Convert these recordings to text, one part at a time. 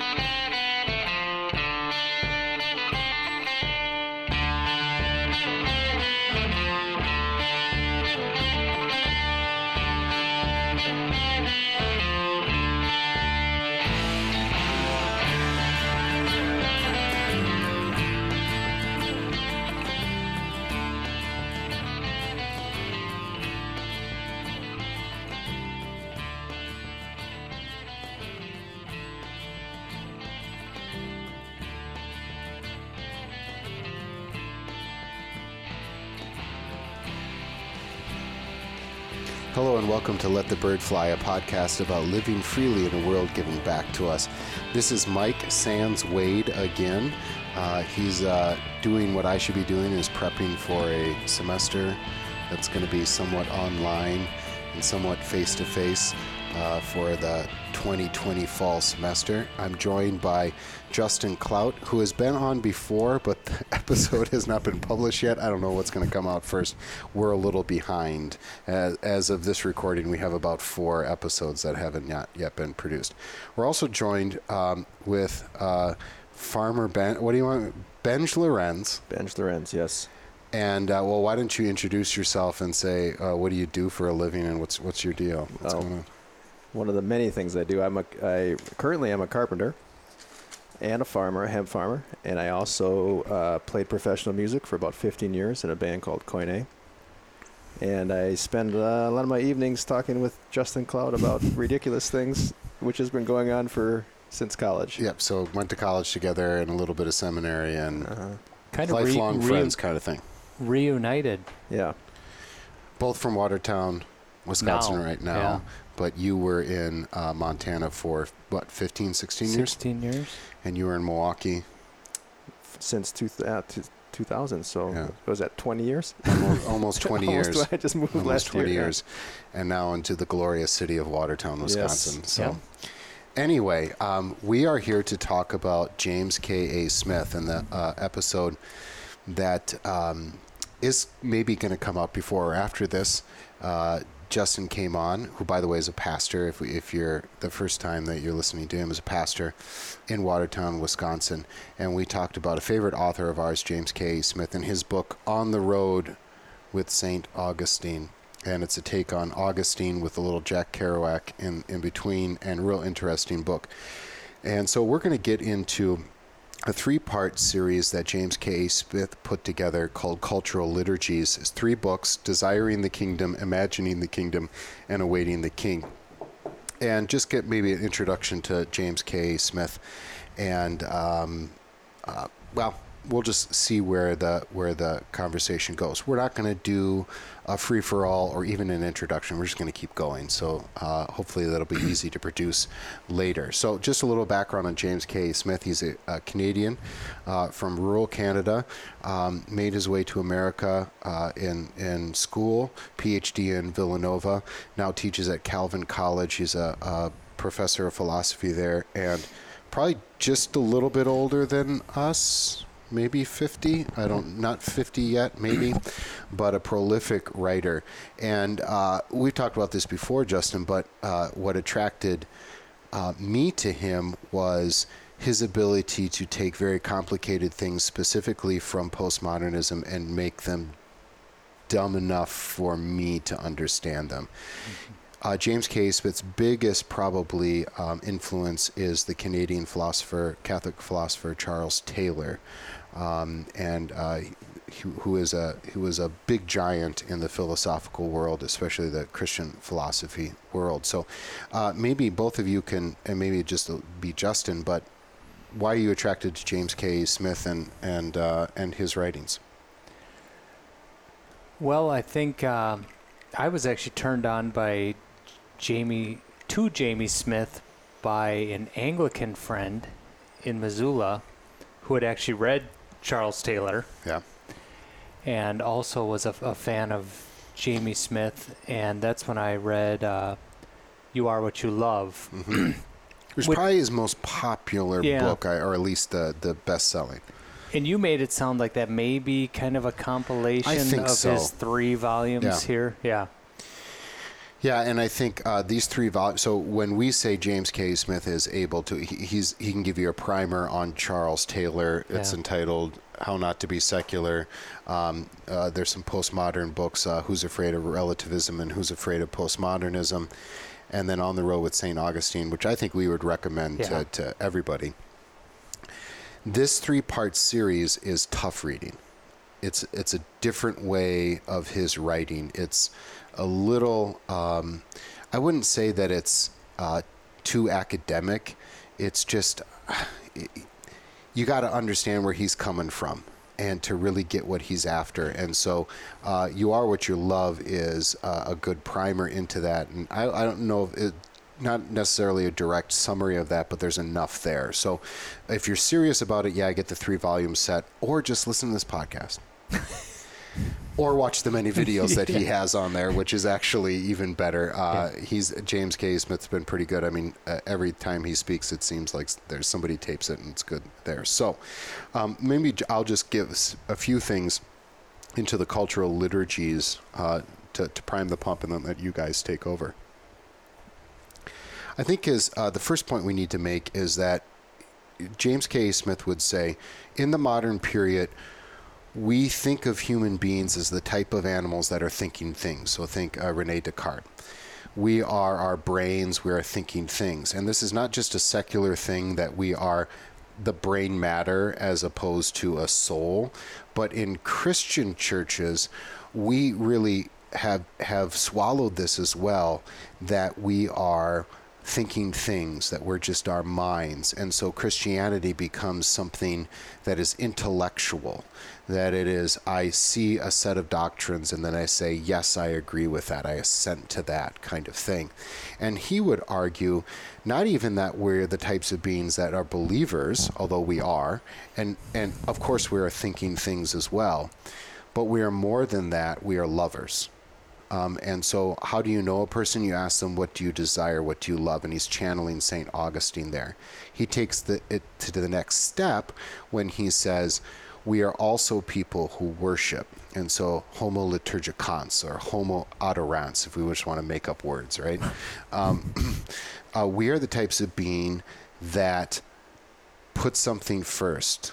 Hello welcome to Let the Bird Fly, a podcast about living freely in a world giving back to us. This is Mike Sands Wade again. Uh, he's uh, doing what I should be doing, is prepping for a semester that's going to be somewhat online and somewhat face to face for the 2020 fall semester. I'm joined by Justin Clout, who has been on before, but episode has not been published yet. I don't know what's going to come out first. We're a little behind. As, as of this recording, we have about four episodes that haven't yet, yet been produced. We're also joined um, with uh, Farmer Ben. What do you want? Benj Lorenz. Benj Lorenz, yes. And uh, well, why don't you introduce yourself and say uh, what do you do for a living and what's what's your deal? What's Oh. going on? One of the many things I do. I'm a I currently am a carpenter and a farmer, a hemp farmer, and I also uh, played professional music for about 15 years in a band called Koine. And I spend uh, a lot of my evenings talking with Justin Cloud about ridiculous things, which has been going on for since college. Yep. So went to college together and a little bit of seminary and Uh-huh. kind of re- lifelong re- friends kind of thing. reunited. Yeah. Both from Watertown, Wisconsin Now, right now. yeah. But you were in uh, Montana for what 15, 16 years, 16 years. And you were in Milwaukee Since two, uh, two, 2000. So Yeah. was that 20 years? almost, almost 20 Almost, years. I just moved almost last 20 year. yeah. years, and now into the glorious city of Watertown, Wisconsin. So, Yep. anyway, um, we are here to talk about James K. A. Smith and the uh, episode that um, is maybe going to come up before or after this. Uh, Justin came on, who, by the way, is a pastor. If, we, if you're the first time that you're listening to him, is a pastor in Watertown, Wisconsin, and we talked about a favorite author of ours, James K. Smith, and his book "On the Road with Saint Augustine." And it's a take on Augustine with a little Jack Kerouac in, in between, and real interesting book. And so we're going to get into a three part series that James K. Smith put together called Cultural Liturgies. It's three books Desiring the Kingdom, Imagining the Kingdom, and Awaiting the King. And just get maybe an introduction to James K. Smith. And, um, uh, well, we'll just see where the where the conversation goes. We're not going to do a free for all or even an introduction. We're just going to keep going. So uh, hopefully that'll be easy to produce later. So just a little background on James K. Smith. He's a, a Canadian uh, from rural Canada. Um, made his way to America uh, in in school, PhD in Villanova. Now teaches at Calvin College. He's a, a professor of philosophy there and probably just a little bit older than us maybe 50 i don't not 50 yet maybe but a prolific writer and uh, we've talked about this before justin but uh, what attracted uh, me to him was his ability to take very complicated things specifically from postmodernism and make them dumb enough for me to understand them uh, James K. Smith's biggest probably um, influence is the Canadian philosopher, Catholic philosopher Charles Taylor, um, and uh, who, who is a who is a big giant in the philosophical world, especially the Christian philosophy world. So uh, maybe both of you can, and maybe just be Justin, but why are you attracted to James K. Smith and and uh, and his writings? Well, I think um I was actually turned on by Jamie to Jamie Smith by an Anglican friend in Missoula who had actually read Charles Taylor Yeah. and also was a, a fan of Jamie Smith, and that's when I read uh, "You Are What You Love." Which Would- probably his most popular Yeah. book, I- or at least the the best selling. And you made it sound like that may be kind of a compilation of so. his three volumes Yeah. here. Yeah. Yeah, and I think uh, these three volumes. So when we say James K. Smith is able to, he, he's he can give you a primer on Charles Taylor. It's Yeah. entitled "How Not to Be Secular." Um, uh, there's some postmodern books, uh, "Who's Afraid of Relativism" and "Who's Afraid of Postmodernism," and then "On the Road with Saint Augustine," which I think we would recommend Yeah. to, to everybody. This three-part series is tough reading. It's it's a different way of his writing. It's a little. Um, I wouldn't say that it's uh, too academic. It's just you got to understand where he's coming from and to really get what he's after. And so, uh, you are what you love is uh, a good primer into that. And I, I don't know if it, not necessarily a direct summary of that, but there's enough there. So, if you're serious about it, yeah, I get the three volume set, or just listen to this podcast. or watch the many videos that he has on there, which is actually even better. Uh, He's James K. Smith's been pretty good. I mean, uh, every time he speaks, it seems like there's somebody tapes it and it's good there. So, um, maybe I'll just give a few things into the cultural liturgies uh, to, to prime the pump, and then let you guys take over. I think is uh, the first point we need to make is that James K. Smith would say, in the modern period, we think of human beings as the type of animals that are thinking things. So think uh, Rene Descartes. We are our brains, we are thinking things. And this is not just a secular thing that we are the brain matter as opposed to a soul, but in Christian churches, we really have have swallowed this as well that we are thinking things that we're just our minds. And so christianity becomes something that is intellectual that it is i see a set of doctrines and then i say yes i agree with that. I assent to that kind of thing. And he would argue not even that we're the types of beings that are believers although we are and and of course we are thinking things as well but we are more than that. We are lovers um, and so, how do you know a person? You ask them, "What do you desire? What do you love?" And he's channeling Saint Augustine there. He takes the, it to the next step when he says, "We are also people who worship." And so, Homo liturgicans or Homo adorans, if we just want to make up words, right? Um, uh, we are the types of being that put something first,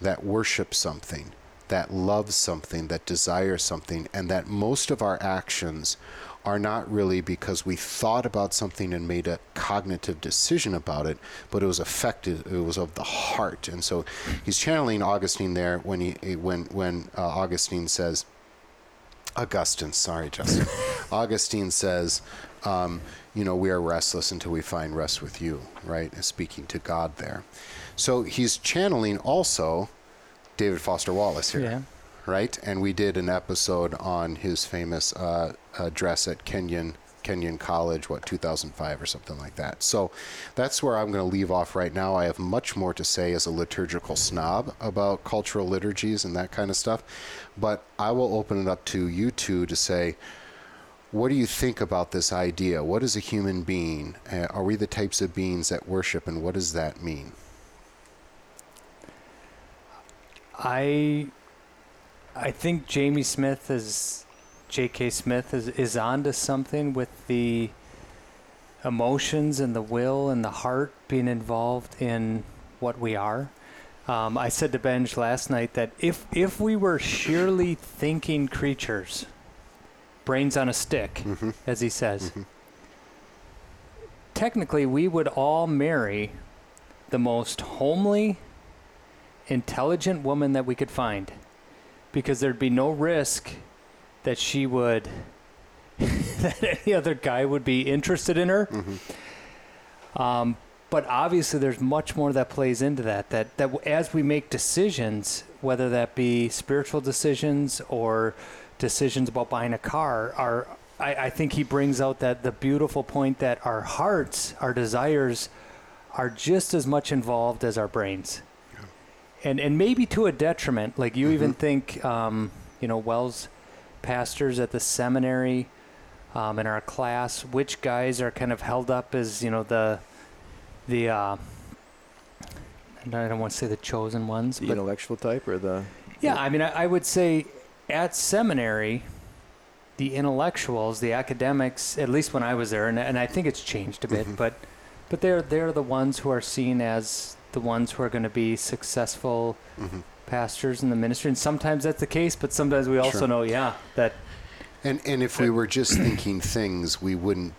that worship something, that loves something, that desires something, and that most of our actions are not really because we thought about something and made a cognitive decision about it, but it was affected. It was of the heart, and so he's channeling Augustine there when he when when uh, Augustine says, Augustine, sorry, Justin. Augustine says, um, you know, we are restless until we find rest with you, right? Speaking to God there. So he's channeling also David Foster Wallace here, Yeah. right? And we did an episode on his famous uh, address at Kenyon Kenyon College, what 2005 or something like that. So that's where I'm going to leave off right now. I have much more to say as a liturgical snob about cultural liturgies and that kind of stuff, but I will open it up to you two to say. What do you think about this idea? What is a human being? Uh, are we the types of beings that worship, and what does that mean? I I think Jamie Smith is J.K. Smith is is onto something with the emotions and the will and the heart being involved in what we are. Um, I said to Benj last night that if if we were sheerly thinking creatures, brains on a stick, Mm-hmm. as he says, technically we would all marry the most homely, intelligent woman that we could find because there'd be no risk that she would that any other guy would be interested in her. Um, but obviously there's much more that plays into that that that as we make decisions whether that be spiritual decisions or decisions about buying a car are I, I think he brings out that the beautiful point that our hearts our desires are just as much involved as our brains and and maybe to a detriment. Like you even think, um, you know, Wells pastors at the seminary um, in our class, which guys are kind of held up as you know the the uh, I don't want to say the chosen ones, The but intellectual type or the yeah, I mean, I, I would say at seminary, the intellectuals, the academics, at least when I was there, and, and I think it's changed a bit, Mhm. but but they're they're the ones who are seen as the ones who are going to be successful hmm pastors in the ministry, and sometimes that's the case, but sometimes we also Sure. know, yeah, that And and if we were just thinking things, we wouldn't.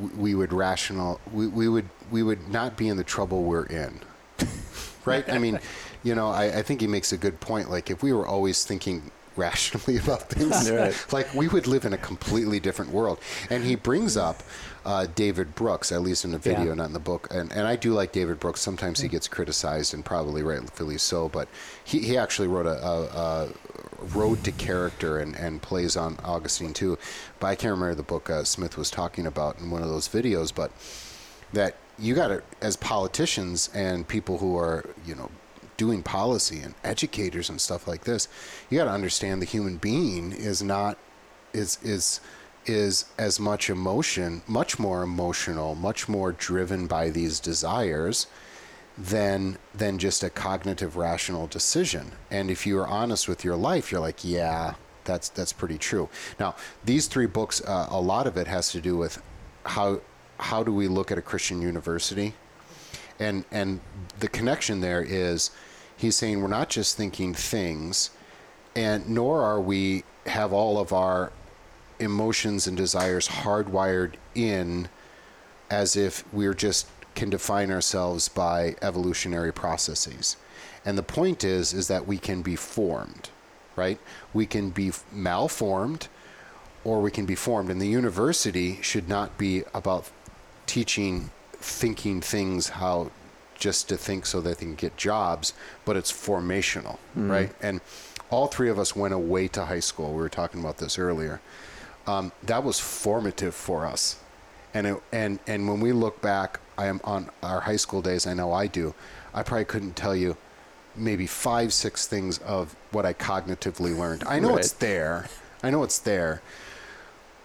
we- We would rational. We, we would we would not be in the trouble we're in, right? I mean, you know, I, I think he makes a good point. Like if we were always thinking rationally about things, Right. like we would live in a completely different world. And he brings up uh, David Brooks, at least in the video, Yeah. not in the book. And and I do like David Brooks. Sometimes he gets criticized, and probably rightfully so. But he, he actually wrote a, a, a road to character and, and plays on Augustine too. But I can't remember the book uh, Smith was talking about in one of those videos. But that you got to, as politicians and people who are, you know, doing policy and educators and stuff like this, you got to understand the human being is not is is is as much emotion, much more emotional, much more driven by these desires than than just a cognitive rational decision. And if you are honest with your life, you're like, yeah, that's that's pretty true. Now, these three books, uh, a lot of it has to do with how how do we look at a Christian university, and and the connection there is he's saying we're not just thinking things, and nor are we have all of our emotions and desires hardwired in as if we're just can define ourselves by evolutionary processes. And the point is is that we can be formed, right? We can be malformed or we can be formed and the university should not be about teaching thinking things how just to think so that they can get jobs, but it's formational, mm-hmm. right? And all three of us went away to high school. We were talking about this earlier. Um, that was formative for us and it, and and when we look back, I am on our high school days. I know I do. I probably couldn't tell you maybe five, six things of what I cognitively learned. I know it's there. I know it's there.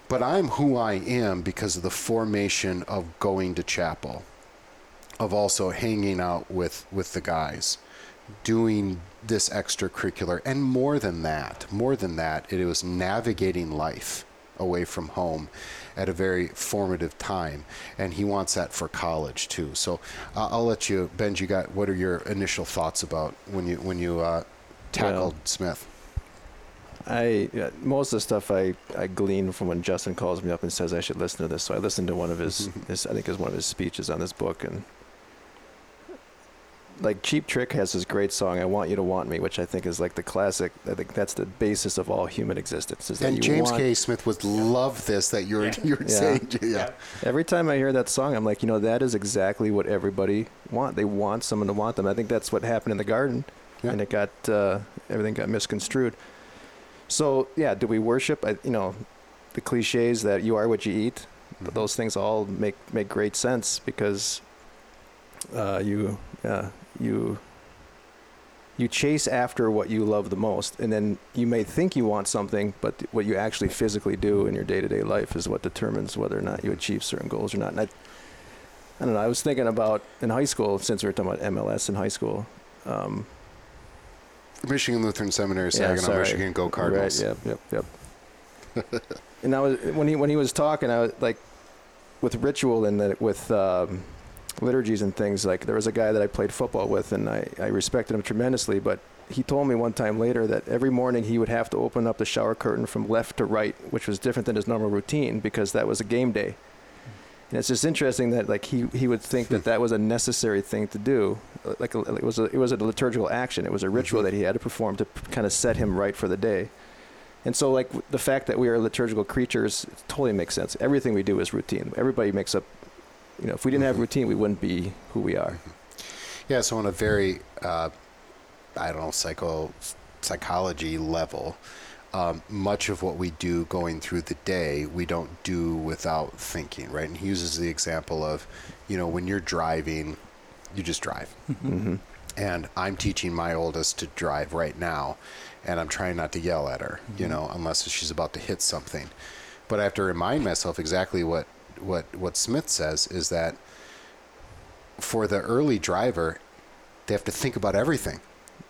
But I'm who I am because of the formation of going to chapel, of also hanging out with with the guys, doing this extracurricular, and more than that, more than that, it was navigating life away from home at a very formative time and he wants that for college too so uh, i'll let you ben you got what are your initial thoughts about when you when you uh, tackled Well- smith I most of the stuff I, I glean from when Justin calls me up and says I should listen to this. So I listened to one of his, his I think is one of his speeches on this book and like Cheap Trick has this great song I Want You to Want Me, which I think is like the classic I think that's the basis of all human existence. Is that and you james want, k smith would love this that you're Yeah. you're Yeah. saying yeah. Every time I hear that song, I'm like, you know, that is exactly what everybody want. They want someone to want them. I think that's what happened in the garden, Yeah. and it got uh, everything got misconstrued. So yeah, do we worship? I, you know, the cliches that you are what you eat. Mhm. Those things all make make great sense because uh, you uh, you you chase after what you love the most, and then you may think you want something, but what you actually physically do in your day to day life is what determines whether or not you achieve certain goals or not. And I, I don't know. I was thinking about in high school, since we were talking about MLS in high school. Um, michigan lutheran seminary Yeah, saginaw sorry. michigan go cardinals Right. Yep. Yep. Yep. and I was when he when he was talking, I was like, with ritual and the, with um, liturgies and things. Like there was a guy that I played football with, and I I respected him tremendously. But he told me one time later that every morning he would have to open up the shower curtain from left to right, which was different than his normal routine because that was a game day. And it's just interesting that like he, he would think that hmm. that was a necessary thing to do, uh, like a, it was a, it was a liturgical action. It was a mm-hmm. ritual Mhm. that he had to perform to kind of set him right for the day. And so like the fact that we are liturgical creatures it totally makes sense. Everything we do is routine. Everybody makes up. You know, if we didn't have Mhm. routine, we wouldn't be who we are. Yeah, so on a very, uh, I don't know, psycho psychology level, um, much of what we do going through the day, we don't do without thinking, right? And he uses the example of, you know, when you're driving, you just drive. hmm And I'm teaching my oldest to drive right now, and I'm trying not to yell at her, you know, unless she's about to hit something. But I have to remind myself exactly what what what Smith says is that for the early driver, they have to think about everything,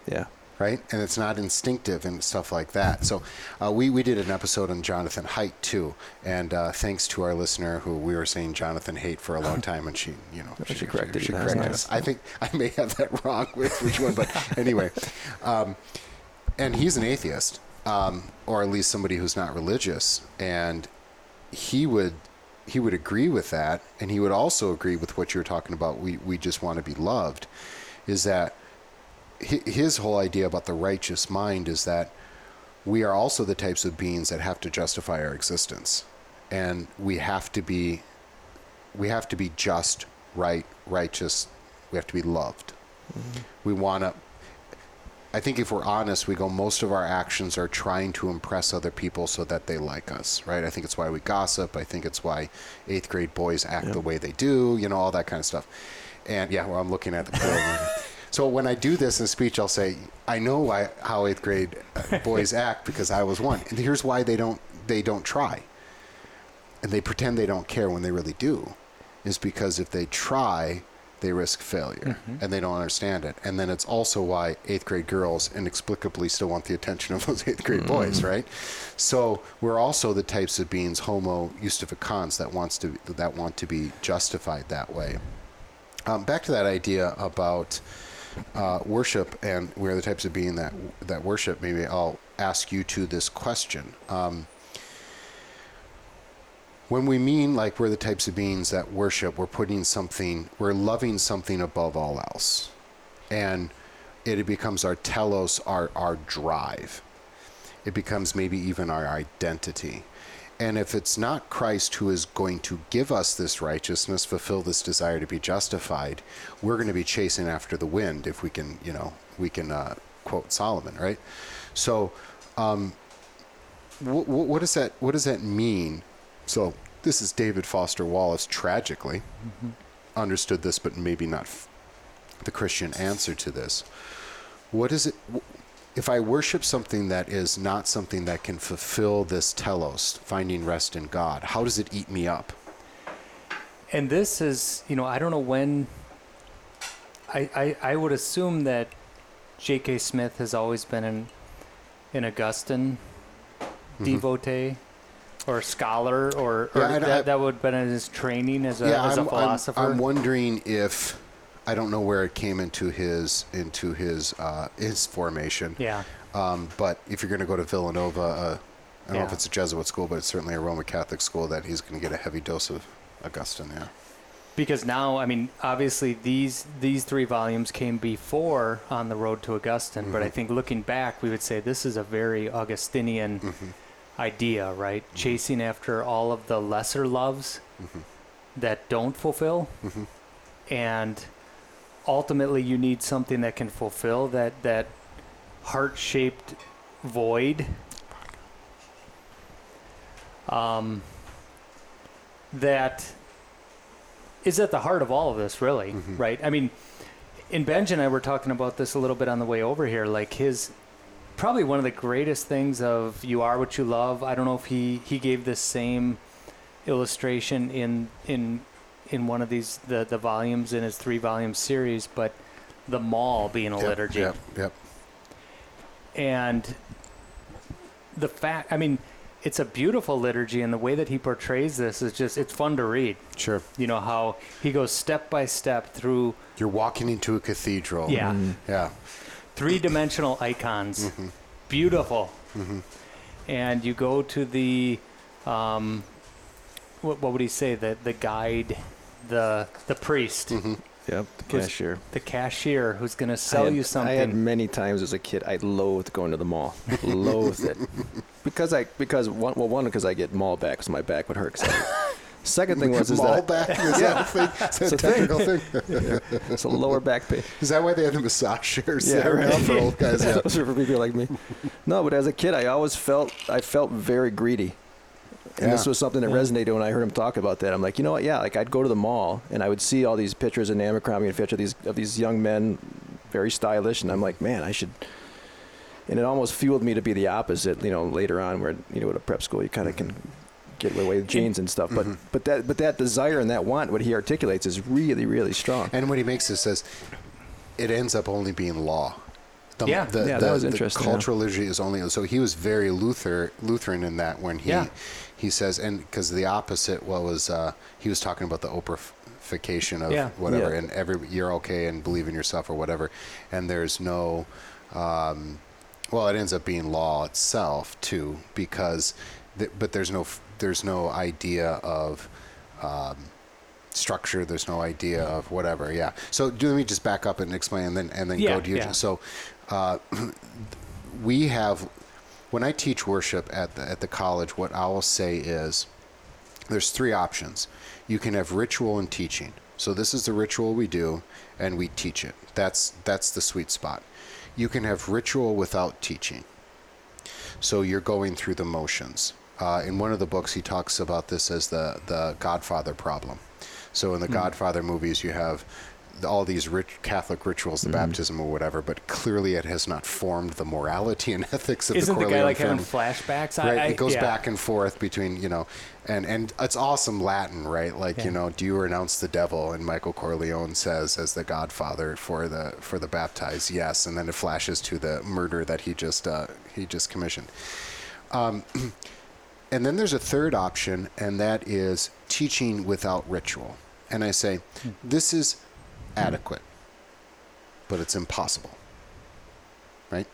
Yeah. right? And it's not instinctive and stuff like that. So uh, we, we did an episode on Jonathan Haidt too. And uh, thanks to our listener who we were saying Jonathan Haidt for a long time and she, you know, She corrected she. That's corrected nice. us. I think I may have that wrong with which one, but anyway. Um, and he's an atheist, um, or at least somebody who's not religious. And he would he would agree with that and he would also agree with what you're talking about we we just want to be loved is that his whole idea about the righteous mind is that we are also the types of beings that have to justify our existence and we have to be we have to be just right righteous we have to be loved. Mm-hmm. We want to I think if we're honest, we go, most of our actions are trying to impress other people so that they like us, right? I think it's why we gossip. I think it's why eighth grade boys act the way they do, you know, all that kind of stuff. And yeah, well, I'm looking at the so when I do this in speech, I'll say, I know why, how eighth grade uh, boys act because I was one. And here's why they don't, they don't try. And they pretend they don't care when they really do, is because if they try, they risk failure and they don't understand it. And then it's also why eighth grade girls inexplicably still want the attention of those eighth grade boys, right? So we're also the types of beings, homo justificans, that wants to that want to be justified that way. Um, back to that idea about uh, worship, and we're the types of being that that worship. Maybe I'll ask you to this question. Um, when we mean like we're the types of beings that worship, we're putting something, we're loving something above all else. And it becomes our telos, our, our drive. It becomes maybe even our identity. And if it's not Christ who is going to give us this righteousness, fulfill this desire to be justified, we're going to be chasing after the wind if we can, you know, we can uh, quote Solomon, right? So, um, wh- wh- what does that what does that mean? So this is David Foster Wallace tragically mm-hmm. understood this, but maybe not f- the Christian answer to this. What is it? wh- If I worship something that is not something that can fulfill this telos, finding rest in God, how does it eat me up? And this is, you know, I don't know when. I, I, I would assume that J.K. Smith has always been an, an Augustine mm-hmm. devotee or scholar, or, or Mm-hmm. Yeah, that, I- that would have been in his training as a, as a I'm, philosopher. I'm, I'm wondering if I don't know where it came into his into his uh, his formation. yeah. Um, but if you're going to go to Villanova, uh, I don't know if it's a Jesuit school, but it's certainly a Roman Catholic school that he's going to get a heavy dose of Augustine. Yeah. because now i mean obviously these these three volumes came before on the road to augustine but i Mm-hmm. think looking back we would say this is a very augustinian Mm-hmm. Idea right chasing after all of the lesser loves Mm-hmm. that don't fulfill and ultimately you need something that can fulfill that that heart-shaped void um, that is at the heart of all of this, really, right? I mean, and Benj and I were talking about this a little bit on the way over here. Like his, probably one of the greatest things of "You Are What You Love." I don't know if he he gave this same illustration in in in one of these the the volumes in his three volume series, but the mall being a Yep, liturgy Yep. Yep. and the fact i mean it's a beautiful liturgy and the way that he portrays this is just it's fun to read Sure. you know how he goes step by step through You're walking into a cathedral. yeah mm-hmm. Yeah. Three-dimensional icons mm-hmm. beautiful mm-hmm. and you go to the um what, what would he say the the guide the the priest mm-hmm. Yep, the cashier. the cashier who's going to sell had- you something. I had many times as a kid. I loathed going to the mall. loathed it because I because one well one because I get mall back because my back would hurt. Second thing was is that back? Is that a thing? Is that It's a thing. technical thing? it's a lower back pain. Is that why they have the massage chairs Yeah, there now right. for old guys? Yeah. Those are for people like me. No, but as a kid, I always felt I felt very greedy. And this was something that Yeah. resonated when I heard him talk about that. I'm like, you know what? Yeah, like I'd go to the mall and I would see all these pictures in Abercrombie and Fitch of these of these young men, very stylish, and I'm like, man, I should. And it almost fueled me to be the opposite. You know, later on, where you know at a prep school, you kind of can mm-hmm. Get away with jeans and stuff. But but that but that desire and that want, what he articulates, is really really strong. And what he makes it says, it ends up only being law. The, Yeah. the, Yeah, the, that was the interesting, yeah. cultural liturgy is only so he was very Luther Lutheran in that when he Yeah. he says and because the opposite what was uh, he was talking about the Oprahification of Yeah. whatever Yeah. and every you're okay and believe in yourself or whatever and there's no um, well it ends up being law itself too because th- but there's no f- there's no idea of um, structure. There's no idea of whatever. Yeah. So do let me just back up and explain, and then and then Yeah, go to you. yeah. So uh, we have when I teach worship at the at the college, what I will say is there's three options. You can have ritual and teaching. So this is the ritual we do, and we teach it. That's that's the sweet spot. You can have ritual without teaching. So you're going through the motions. Uh, in one of the books, he talks about this as the the Godfather problem. So in the Godfather movies, you have the- all these rich Catholic rituals, the baptism or whatever, but clearly it has not formed the morality and ethics of Isn't the the guy Corleone like having flashbacks? Right, I, I, it goes yeah. back and forth between you know, and and it's awesome Latin, right? Like Yeah. you know, do you renounce the devil? And Michael Corleone says as the Godfather for the for the baptized, yes, and then it flashes to the murder that he just uh, he just commissioned. Um, and then there's a third option, and that is teaching without ritual. And I say, hmm. this is adequate, but it's impossible. Right?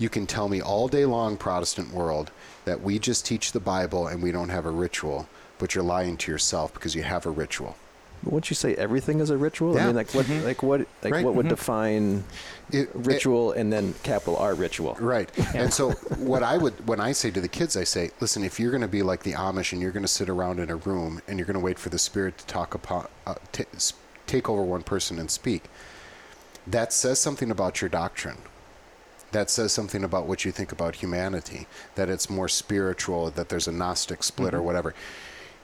You can tell me all day long, Protestant world, that we just teach the Bible and we don't have a ritual, but you're lying to yourself because you have a ritual. But wouldn't you say everything is a ritual? Yeah. I mean, like what, like what, like Right. what would Mhm. define It- it- ritual and then capital R ritual? Right. And so what I would when I say to the kids, I say, listen, if you're going to be like the Amish and you're going to sit around in a room and you're going to wait for the spirit to talk upon uh, t- take over one person and speak, that says something about your doctrine. That says something about what you think about humanity, that it's more spiritual, that there's a Gnostic split or whatever.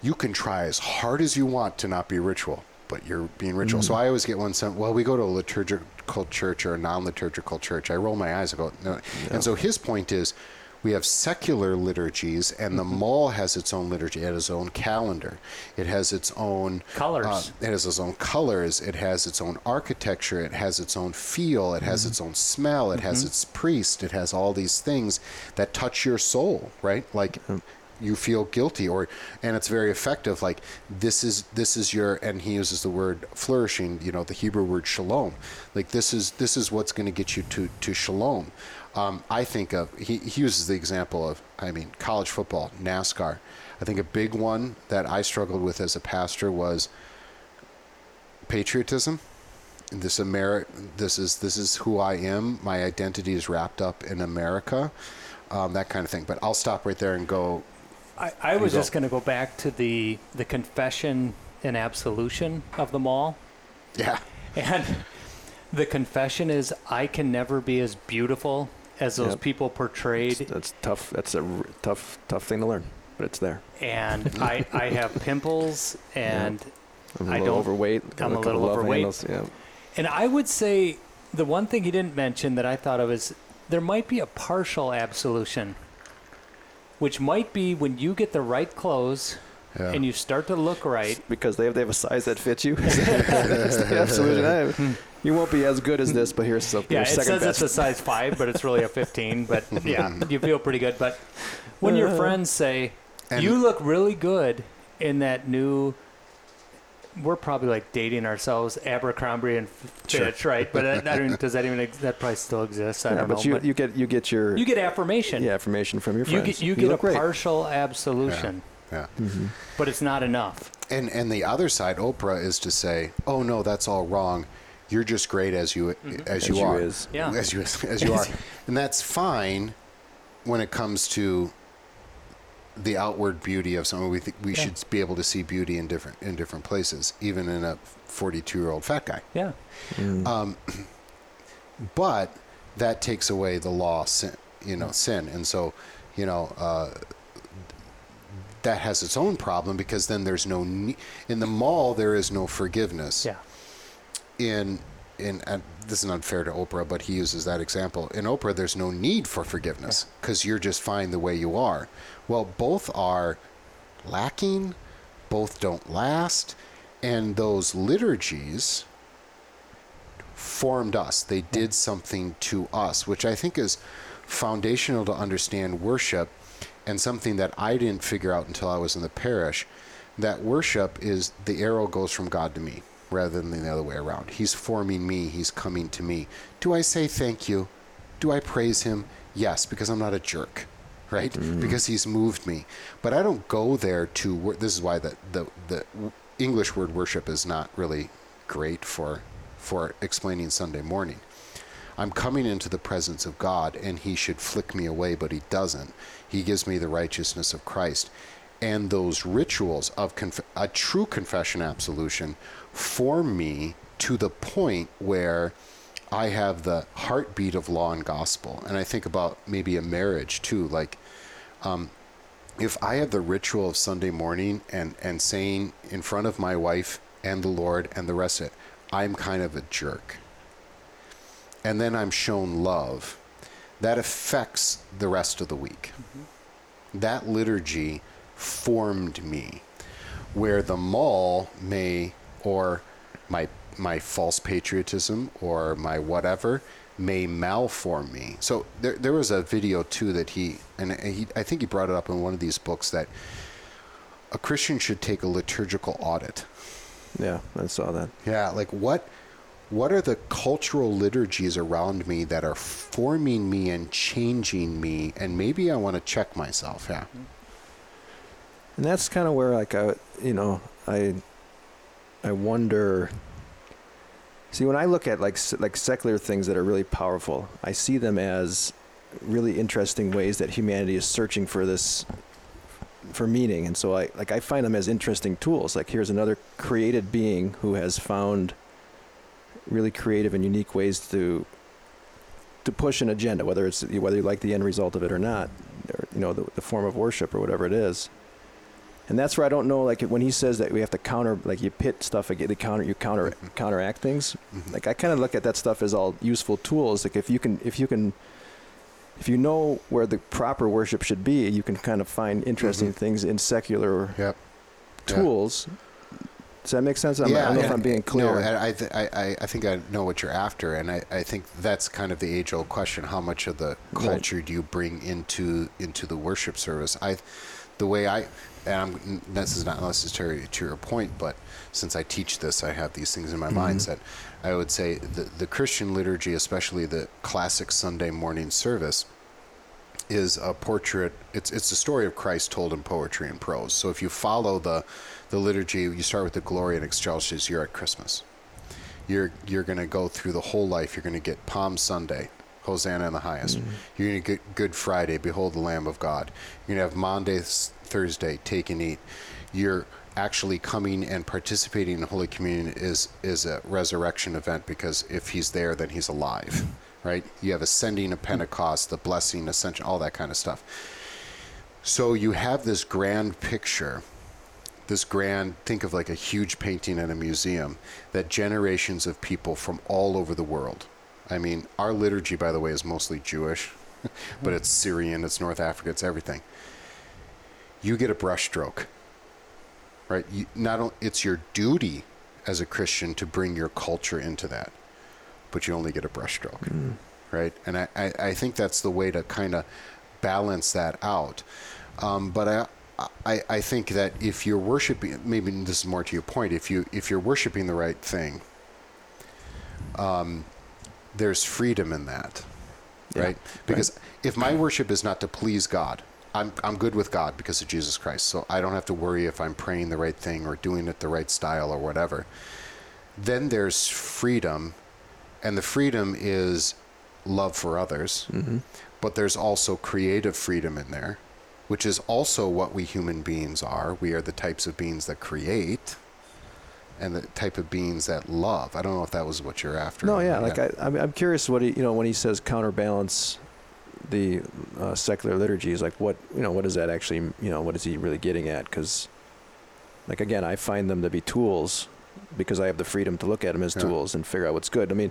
You can try as hard as you want to not be ritual, but you're being ritual. So mm. I always get one sent, well, we go to a liturgical church or a non liturgical church. I roll my eyes and go, no. And so his point is we have secular liturgies, and the mm-hmm. mall has its own liturgy. It has its own calendar. It has its own Colors. uh, it has its own colors. It has its own architecture. It has its own feel. It has mm-hmm. its own smell. It has mm-hmm. its priest. It has all these things that touch your soul, right? Like you feel guilty, or and it's very effective. Like this is this is your and he uses the word flourishing. You know the Hebrew word shalom. Like this is this is what's going to get you to to shalom. Um, I think of he, he uses the example of I mean college football, NASCAR. I think a big one that I struggled with as a pastor was patriotism. This Ameri- this is this is who I am. My identity is wrapped up in America, um, that kind of thing. But I'll stop right there and go. I, I was go. just going to go back to the the confession and absolution of them all, Yeah, and the confession is I can never be as beautiful as those Yep. people portrayed, that's tough. That's a r- tough, tough thing to learn, but it's there. and I I have pimples, and I'm a I little don't- overweight. I'm a couple little overweight. handles, Yeah. and I would say the one thing he didn't mention that I thought of is there might be a partial absolution, which might be when you get the right clothes yeah. and you start to look right. Because they have, they have a size that fits you. That's the absolute. I- You won't be as good as this, but here's something. Yeah, your it says best. it's a size five, but it's really a 15. But yeah, you feel pretty good. But when your uh-huh. friends say, And- you look really good in that new, we're probably like dating ourselves, Abercrombie and Sure. Fitch, right? But that, I don't- does that even, that probably still exists? I yeah, don't but know. you but you get you get your you get affirmation. yeah affirmation from your friends. you friends. get, you get a look great. partial absolution, yeah. Mhm. but it's not enough. And and the other side, Oprah, is to say, "Oh no, that's all wrong. You're just great as you as, Mm-hmm. As you you are, is. Yeah. as you as you are," and that's fine when it comes to the outward beauty of someone. We think we Yeah. should be able to see beauty in different in different places, even in a 42 year old fat guy. Yeah. Mm. Um, but that takes away the law, sin, you know, sin, and so you know uh, that has its own problem because then there's no ne- in the mall there is no forgiveness. Yeah. In in and this is unfair to Oprah, but he uses that example. In Oprah, there's no need for forgiveness because you're just fine the way you are. Well, both are lacking, both don't last, and those liturgies formed us. They did something to us, which I think is foundational to understand worship and something that I didn't figure out until I was in the parish. That worship is the arrow goes from God to me rather than the other way around. He's forming me, He's coming to me. Do I say thank you? Do I praise Him? Yes, because I'm not a jerk, right? Mm. Because He's moved me. But I don't go there to, wor- this is why the, the, the English word worship is not really great for, for explaining Sunday morning. I'm coming into the presence of God and he should flick me away, but he doesn't. He gives me the righteousness of Christ. And those rituals of conf- a true confession absolution form me to the point where I have the heartbeat of law and gospel. And I think about maybe a marriage too. Like, um, if I have the ritual of Sunday morning and, and saying in front of my wife and the Lord and the rest of it, I'm kind of a jerk and then I'm shown love, that affects the rest of the week. That liturgy formed me, where the mall may, or my my false patriotism, or my whatever, may malform me. So there there was a video too that he and he I think he brought it up in one of these books that a Christian should take a liturgical audit. Yeah, I saw that. Yeah, like what what are the cultural liturgies around me that are forming me and changing me and maybe I want to check myself, yeah. And that's kind of where, like, I, you know, I, I wonder. See, when I look at like like secular things that are really powerful, I see them as really interesting ways that humanity is searching for this, for meaning. And so I like I find them as interesting tools. Like here's another created being who has found really creative and unique ways to to push an agenda, whether it's whether you like the end result of it or not, or you know the, the form of worship or whatever it is. And that's where I don't know, like when he says that we have to counter, like you pit stuff, again, the counter, you counter, counteract things. Mhm. Like I kind of look at that stuff as all useful tools. Like if you can, if you can, if you know where the proper worship should be, you can kind of find interesting Mhm. things in secular Yep. Yeah. tools. Does that make sense? I'm, I don't know if I'm being clear. No, I, th- I, I, think I know what you're after, and I, I think that's kind of the age-old question: How much of the Right. culture do you bring into into the worship service? I, the way I, and I'm, this is not necessarily to your point, but since I teach this, I have these things in my mindset. Mm-hmm. I would say the the Christian liturgy, especially the classic Sunday morning service, is a portrait. It's it's the story of Christ told in poetry and prose. So if you follow the the liturgy, you start with the Gloria in Excelsis. You're at Christmas. You're you're going to go through the whole life. You're going to get Palm Sunday, Hosanna in the highest. Mm-hmm. You're going to get Good Friday, Behold the Lamb of God. You're going to have Maundy, Thursday, Take and Eat. You're actually coming and participating in Holy Communion is is a resurrection event because if he's there, then he's alive, right? You have ascending of Pentecost, the blessing, ascension, all that kind of stuff. So you have this grand picture, this grand, think of like a huge painting in a museum that generations of people from all over the world. I mean, our liturgy, by the way, is mostly Jewish, but it's Syrian, it's North Africa, it's everything. You get a brushstroke, right? You, not only, it's your duty as a Christian to bring your culture into that, but you only get a brushstroke, right? And I, I, I think that's the way to kind of balance that out. Um, but I, I, I think that if you're worshiping, maybe this is more to your point. If you if you're worshiping the right thing, um, there's freedom in that, Yeah, right? Because if my worship is not to please God, I'm I'm good with God because of Jesus Christ. So I don't have to worry if I'm praying the right thing or doing it the right style or whatever. Then there's freedom, and the freedom is love for others Mm-hmm. but there's also creative freedom in there, which is also what we human beings are. We are the types of beings that create and the type of beings that love. I don't know if that was what you're after. No, yeah, like I, I'm, I'm curious what he, you know, when he says counterbalance the uh, secular liturgies, like what, you know, what does that actually, you know, what is he really getting at? Because, like again, I find them to be tools because I have the freedom to look at them as Yeah. tools and figure out what's good. I mean,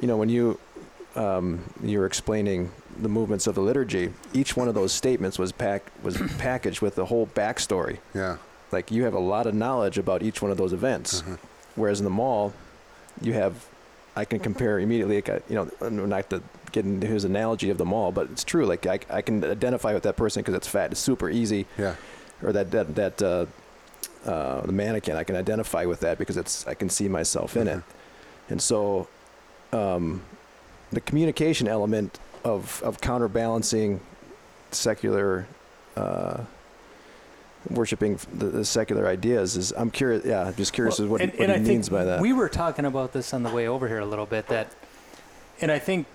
you know, when you um, you're explaining the movements of the liturgy, each one of those statements was pack was packaged with the whole backstory. yeah. Like you have a lot of knowledge about each one of those events. Mhm. Whereas in the mall, you have I can compare immediately. Like, I- you know, not to get into his analogy of the mall, but it's true. Like I, I can identify with that person because it's fat. It's super easy. Yeah. Or that that that uh, uh, the mannequin. I can identify with that because it's I can see myself in it. And so, um, the communication element of of counterbalancing secular. Uh, worshiping the, the secular ideas is I'm curious yeah I'm just curious Well, as what, and, what and he I means think by that We were talking about this on the way over here a little bit. That, and I think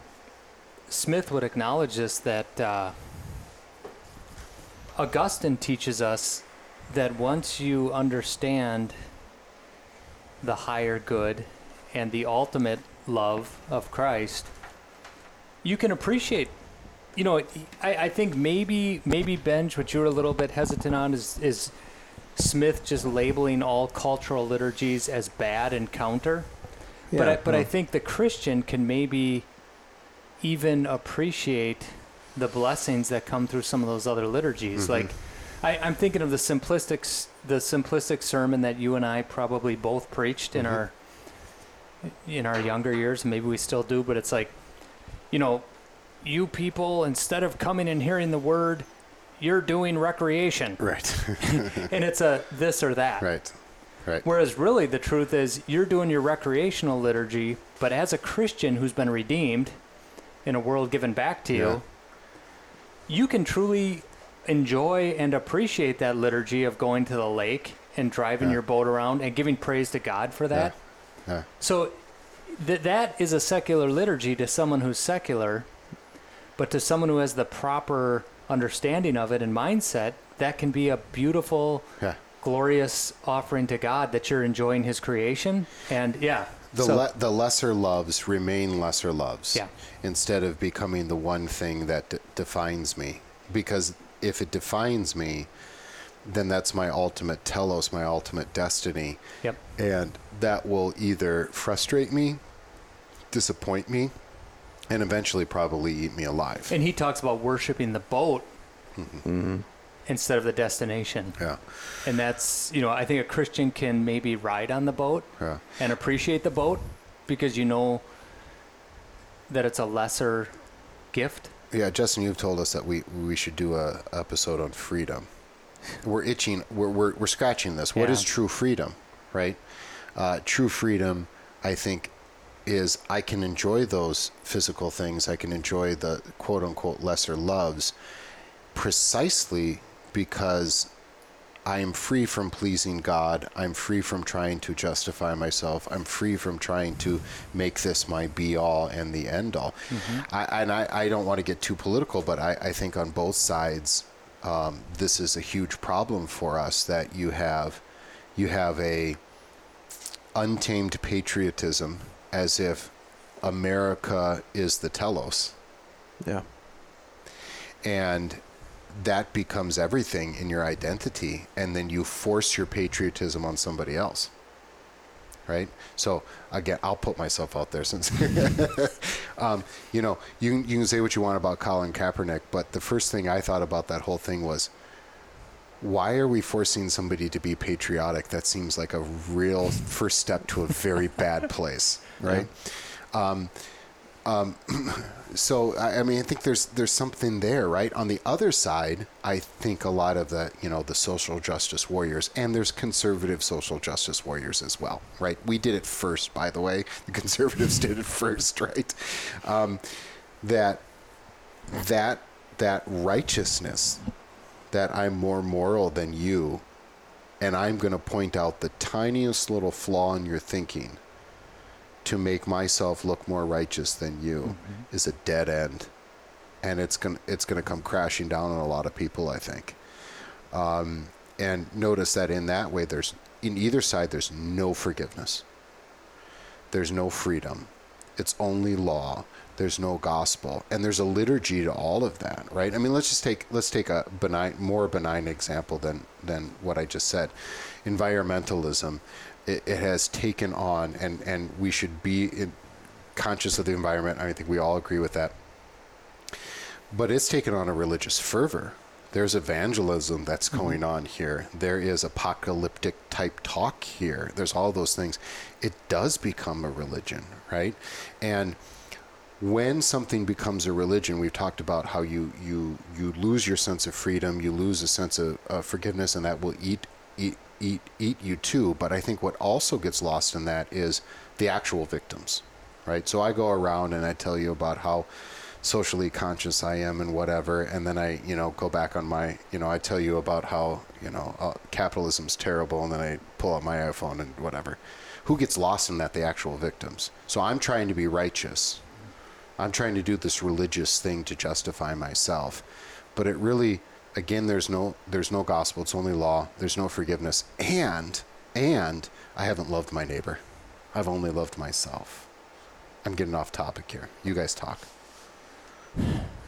Smith would acknowledge this that uh, Augustine teaches us that once you understand the higher good and the ultimate love of Christ, you can appreciate. You know, I, I think maybe maybe Benj, what you were a little bit hesitant on is is Smith just labeling all cultural liturgies as bad and counter. Yeah, but I, but I think the Christian can maybe even appreciate the blessings that come through some of those other liturgies. Mhm. Like I, I'm thinking of the simplistic the simplistic sermon that you and I probably both preached in Mhm. our in our younger years. Maybe we still do, but it's like, you know, you people instead of coming and hearing the word, you're doing recreation, Right. and it's a this or that. right. Right. Whereas really the truth is you're doing your recreational liturgy, but as a Christian who's been redeemed in a world given back to Yeah. you, you can truly enjoy and appreciate that liturgy of going to the lake and driving Yeah. your boat around and giving praise to God for that. Yeah. So th- that is a secular liturgy to someone who's secular, but to someone who has the proper understanding of it and mindset, that can be a beautiful Yeah. glorious offering to God that you're enjoying His creation. And yeah, The, so- le- the lesser loves remain lesser loves Yeah. instead of becoming the one thing that d- defines me. Because if it defines me, then that's my ultimate telos, my ultimate destiny. yep, And that will either frustrate me, disappoint me, and eventually probably eat me alive. and He talks about worshiping the boat mhm. instead of the destination, Yeah. and that's you know I think a Christian can maybe ride on the boat Yeah. and appreciate the boat because you know that it's a lesser gift. Yeah, Justin, you've told us that we we should do a episode on freedom. We're itching. We're we're, we're scratching this. What Yeah. is true freedom, right? Uh, true freedom, I think, is I can enjoy those physical things. I can enjoy the quote unquote lesser loves, precisely because I am free from pleasing God. I'm free from trying to justify myself. I'm free from trying to make this my be all and the end all. I, and I, I don't want to get too political, but I, I think on both sides, um, this is a huge problem for us that you have, you have a untamed patriotism as if America is the telos. Yeah. And that becomes everything in your identity and then you force your patriotism on somebody else. Right? So again i'll put myself out there since um, you know you, you can say what you want about colin kaepernick but the first thing i thought about that whole thing was why are we forcing somebody to be patriotic? That seems like a real first step to a very bad place right um, um, so I, I mean, I think there's there's something there, right? On the other side, I think a lot of the you know the social justice warriors, and there's conservative social justice warriors as well, right? We did it first, by the way. The conservatives did it first, right? Um, that that that righteousness, that I'm more moral than you, and I'm going to point out the tiniest little flaw in your thinking to make myself look more righteous than you is a dead end, and it's gonna it's gonna come crashing down on a lot of people. I think. Um, and notice that in that way, there's in either side there's no forgiveness. There's no freedom. It's only law. There's no gospel, and there's a liturgy to all of that, right? I mean, let's just take let's take a benign, more benign example than than what I just said. Environmentalism, it, it has taken on, and and we should be in, conscious of the environment. I think we all agree with that. But it's taken on a religious fervor There's evangelism that's Mm-hmm. going on here. There is apocalyptic type talk here. There's all those things. It does become a religion, right? And when something becomes a religion, we've talked about how you you you lose your sense of freedom, you lose a sense of uh, forgiveness, and that will eat eat eat eat you too. But I think what also gets lost in that is the actual victims, right? So I go around and I tell you about how socially conscious I am and whatever, and then I you know go back on my you know I tell you about how you know uh, capitalism's terrible, and then I pull out my iPhone and whatever. Who gets lost in that? The actual victims. So I'm trying to be righteous. I'm trying to do this religious thing to justify myself. But it really again there's no there's no gospel, it's only law. There's no forgiveness. And and I haven't loved my neighbor. I've only loved myself. I'm getting off topic here. You guys talk.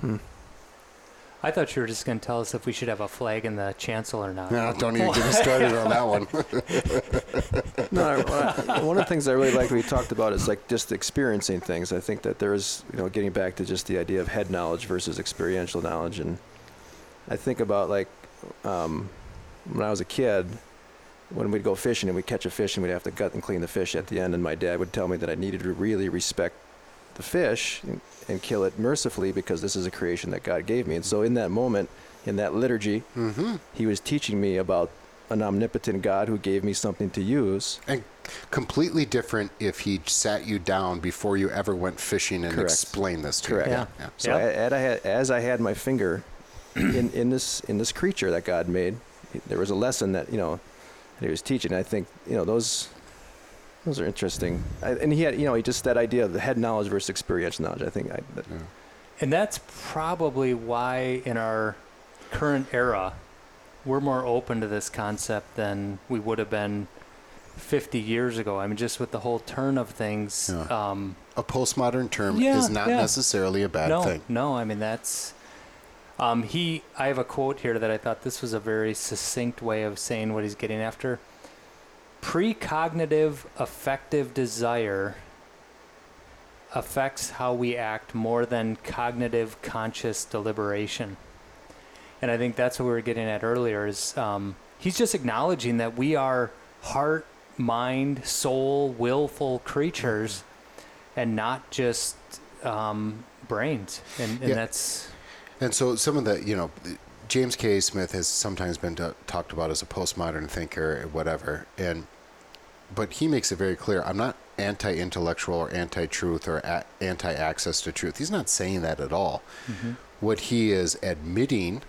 Hmm. I thought you were just going to tell us if we should have a flag in the chancel or not. No, don't even get me started on that one. No, I- I- one of the things I really like we talked about is like just experiencing things. I think that there's, you know, getting back to just the idea of head knowledge versus experiential knowledge, and I think about like um, when I was a kid, when we'd go fishing and we'd catch a fish and we'd have to gut and clean the fish at the end, and my dad would tell me that I needed to really respect the fish and, and kill it mercifully because this is a creation that God gave me. And so in that moment, in that liturgy, mm-hmm. he was teaching me about an omnipotent God who gave me something to use. And completely different if he sat you down before you ever went fishing and Correct. explained this to Correct. you. Yeah. So Yeah. I, as, I had, as I had my finger in, in this in this creature that God made, there was a lesson that you know that he was teaching. I think you know those those are interesting. I, and he had you know he just that idea of the head knowledge versus experiential knowledge. I think I, that, Yeah. And that's probably why in our current era, we're more open to this concept than we would have been 50 years ago. I mean, just with the whole turn of things. Yeah. Um, A postmodern term Yeah, is not yeah. necessarily a bad no, thing. no. I mean, that's. Um, he. I have a quote here that I thought this was a very succinct way of saying what he's getting after. Precognitive affective desire affects how we act more than cognitive conscious deliberation. And I think that's what we were getting at earlier. Is um, he's just acknowledging that we are heart, mind, soul, willful creatures, and not just um, brains. And, and Yeah. that's And so some of the, you know, James K. Smith has sometimes been t- talked about as a postmodern thinker or whatever, and but he makes it very clear. I'm not anti-intellectual or anti-truth or a- anti-access to truth. He's not saying that at all. What he is admitting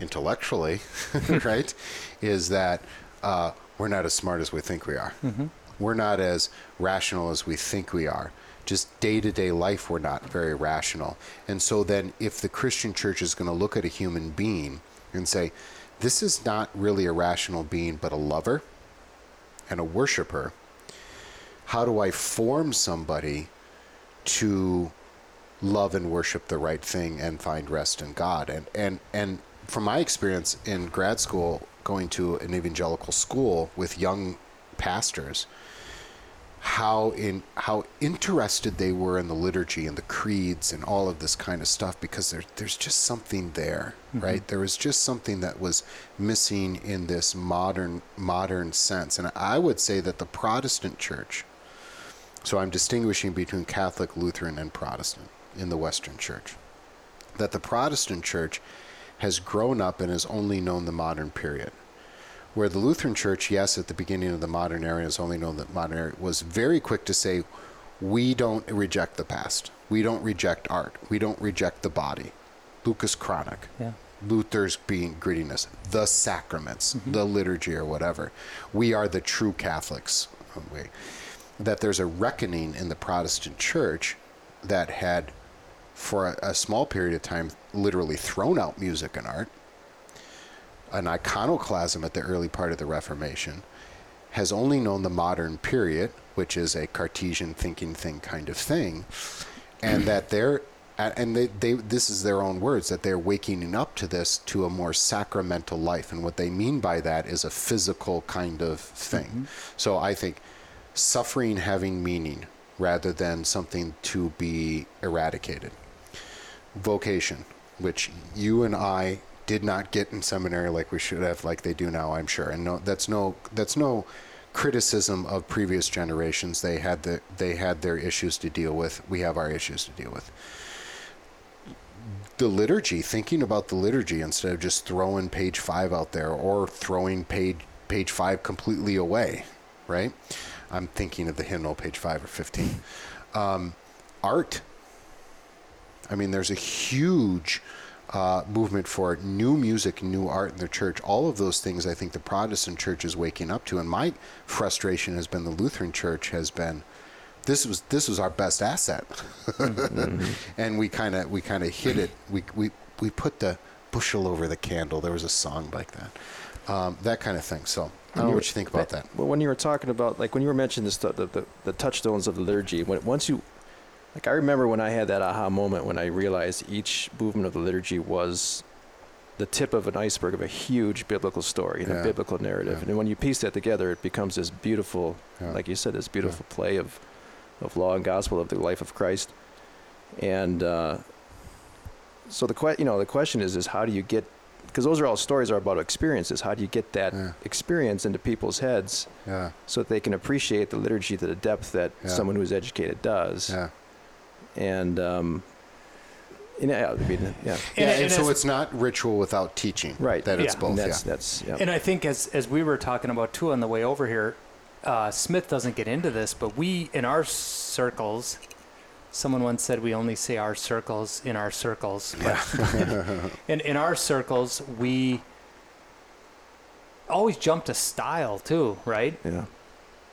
intellectually, right, is that uh, we're not as smart as we think we are. We're not as rational as we think we are. Just day to day life, we're not very rational. And so then, if the Christian church is going to look at a human being and say, this is not really a rational being, but a lover and a worshiper, how do I form somebody to love and worship the right thing and find rest in God? And, and, and from my experience in grad school, going to an evangelical school with young pastors, how in how interested they were in the liturgy and the creeds and all of this kind of stuff because there, there's just something there mm-hmm. right? There was just something that was missing in this modern modern sense. And i would say that the protestant church so i'm distinguishing between catholic lutheran and protestant in the western church that the protestant church has grown up and has only known the modern period where the Lutheran Church, yes, at the beginning of the modern era, has only known the modern era, was very quick to say, we don't reject the past. We don't reject art. We don't reject the body. Lucas Cranach. yeah. Luther's being grittiness, the sacraments, mm-hmm. the liturgy, or whatever. We are the true Catholics. We, that there's a reckoning in the Protestant church that had, for a, a small period of time, literally thrown out music and art. An iconoclasm at the early part of the Reformation has only known the modern period, which is a Cartesian thinking thing kind of thing, and that they're and they, they this is their own words that they're waking up to this to a more sacramental life. And what they mean by that is a physical kind of thing. Mm-hmm. So i think suffering having meaning rather than something to be eradicated. Vocation which you and i did not get in seminary like we should have, like they do now. I'm sure, and no, that's no that's no criticism of previous generations. They had the they had their issues to deal with. We have our issues to deal with. The liturgy, thinking about the liturgy instead of just throwing page five out there or throwing page page five completely away, right? I'm thinking of the hymnal, page five or fifteen. Um, art. I mean, there's a huge uh, movement for new music, new art in the church. All of those things, I think the Protestant church is waking up to. And my frustration has been the Lutheran church has been this was this was our best asset, mm-hmm. and we kind of we kind of hit it. We we we put the bushel over the candle. There was a song like that, um, that kind of thing. So I don't know what you think about that. Well, when you were talking about like when you were mentioning this, the, the, the touchstones of the liturgy, when once you like I remember when I had that aha moment when I realized each movement of the liturgy was the tip of an iceberg of a huge biblical story and yeah. a biblical narrative. Yeah. And when you piece that together, it becomes this beautiful, yeah. like you said, this beautiful play of, of law and gospel of the life of Christ. And uh, so the que- you know the question is is how do you get because those are all stories are about experiences. How do you get that experience into people's heads so that they can appreciate the liturgy to the depth that someone who's educated does? And um, yeah, I mean, yeah. And, and so it's not ritual without teaching, right? That it's yeah. both. And that's, yeah. that's yeah. And I think as as we were talking about too on the way over here, uh, Smith doesn't get into this, but we in our circles, someone once said we only say our circles in our circles. Yeah. in in our circles, we always jump to style too, right? Yeah.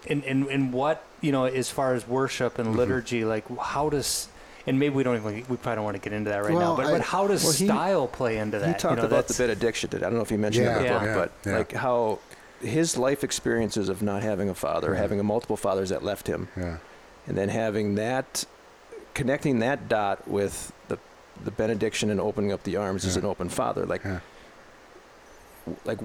In in in what you know, as far as worship and mm-hmm. liturgy, like how does and maybe we don't even we probably don't want to get into that right well, now. But, I, but how does well, he, style play into that? He talked you know, about the benediction. I don't know if he mentioned yeah, the yeah, book, yeah, but like how his life experiences of not having a father, having a multiple fathers that left him, and then having that connecting that dot with the the benediction and opening up the arms as an open father, like like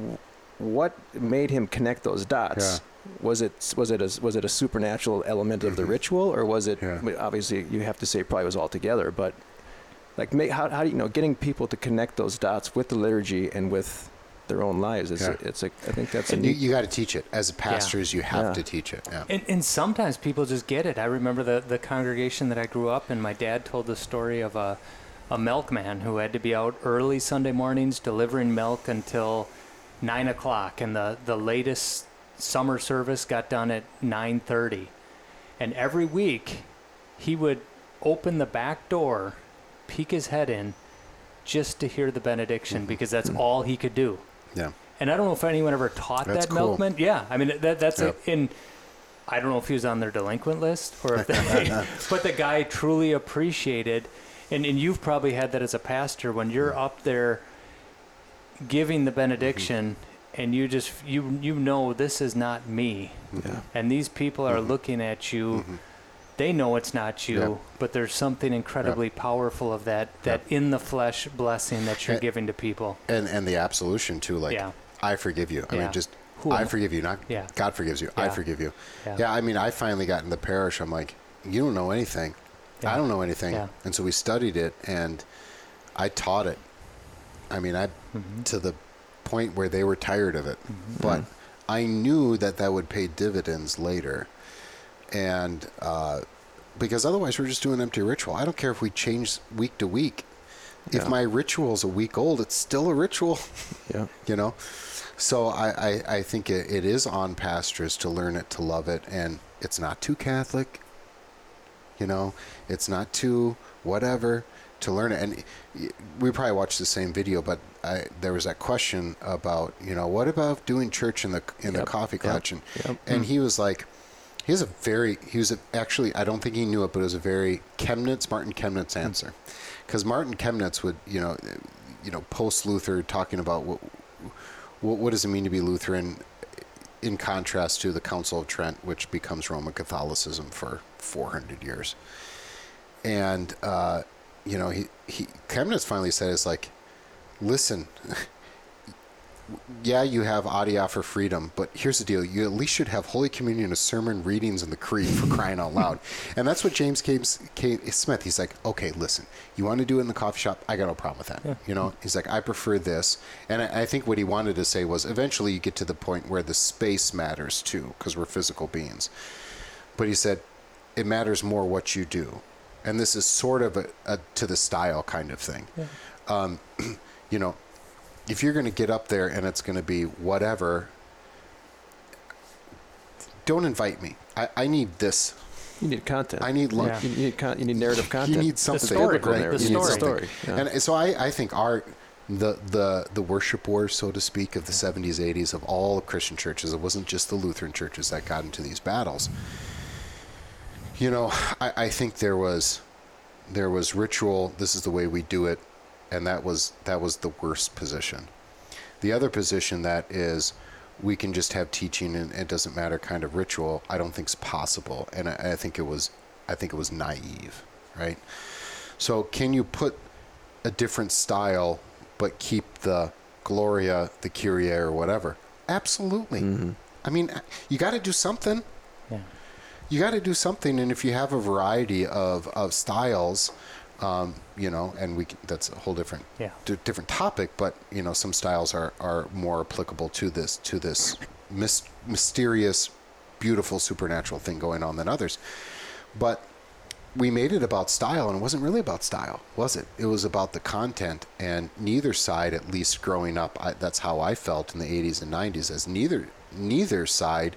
what made him connect those dots? Was it was it a was it a supernatural element of the mm-hmm. ritual or was it yeah. obviously you have to say probably was all together but like make, how how do you know getting people to connect those dots with the liturgy and with their own lives it's yeah. a, it's a I think that's and a you, you got to teach it as pastors yeah. you have to teach it yeah and, and sometimes people just get it I remember the the congregation that I grew up in my dad told the story of a a milkman who had to be out early Sunday mornings delivering milk until nine o'clock and the the latest summer service got done at 9:30 and every week he would open the back door peek his head in just to hear the benediction mm-hmm. because that's mm-hmm. all he could do yeah and i don't know if anyone ever taught that's that cool. milkman yeah i mean that, that's yep. a, in i don't know if he was on their delinquent list or if they but the guy truly appreciated and, and you've probably had that as a pastor when you're mm-hmm. up there giving the benediction mm-hmm and you just you you know this is not me yeah. and these people are mm-hmm. looking at you mm-hmm. they know it's not you yep. but there's something incredibly yep. powerful of that that yep. in the flesh blessing that you're and, giving to people and and the absolution too like yeah. i forgive you i yeah. mean just Who i forgive you not yeah. god forgives you i forgive you yeah. i mean i finally got in the parish i'm like you don't know anything i don't know anything and so we studied it and i taught it i mean i mm-hmm. to the point where they were tired of it. Mm-hmm. But I knew that that would pay dividends later. And uh, because otherwise we're just doing empty ritual. I don't care if we change week to week. Yeah. If my ritual is a week old, it's still a ritual. Yeah. you know? So I, I, I think it, it is on pastors to learn it, to love it. And it's not too Catholic. You know, it's not too whatever to learn it. And we probably watched the same video, but I, there was that question about you know what about doing church in the in yep. the coffee clutch yep. and yep. and he was like he was a very he was a, actually I don't think he knew it but it was a very Chemnitz Martin Chemnitz hmm. answer because Martin Chemnitz would you know you know post Luther talking about what, what what does it mean to be Lutheran in contrast to the Council of Trent which becomes Roman Catholicism for 400 years and uh, you know he he Chemnitz finally said it's like listen, yeah, you have adiaphora freedom, but here's the deal: you at least should have Holy Communion, a sermon, readings, and the Creed for crying out loud. And that's what James K. K. Smith. He's like, okay, listen, you want to do it in the coffee shop? I got no problem with that. You know, he's like, I prefer this, and I, I think what he wanted to say was, eventually, you get to the point where the space matters too, because we're physical beings. But he said, it matters more what you do, and this is sort of a, a to the style kind of thing. Um, you know, if you're going to get up there and it's going to be whatever, don't invite me. I, I need this. You need content. I need lo- Yeah. You need, con- you need narrative content. you need something story, right? the You need story. something. Yeah. And so I, I think art the the the worship wars, so to speak, of the 70s, 80s of all Christian churches. It wasn't just the Lutheran churches that got into these battles. You know, I, I think there was there was ritual. This is the way we do it, and that was that was the worst position. The other position that is we can just have teaching and it doesn't matter kind of ritual. I don't think is possible, and I, I think it was I think it was naive, right? So can you put a different style but keep the Gloria, the Kyrie, or whatever? Absolutely. Mm-hmm. I mean, you got to do something. You got to do something, and if you have a variety of, of styles, um, you know, and we can, that's a whole different Yeah. d- different topic, but you know, some styles are, are more applicable to this to this mys- mysterious, beautiful supernatural thing going on than others. But we made it about style, and it wasn't really about style, was it? It was about the content, and neither side, at least growing up, I, that's how I felt in the '80s and '90s, as neither neither side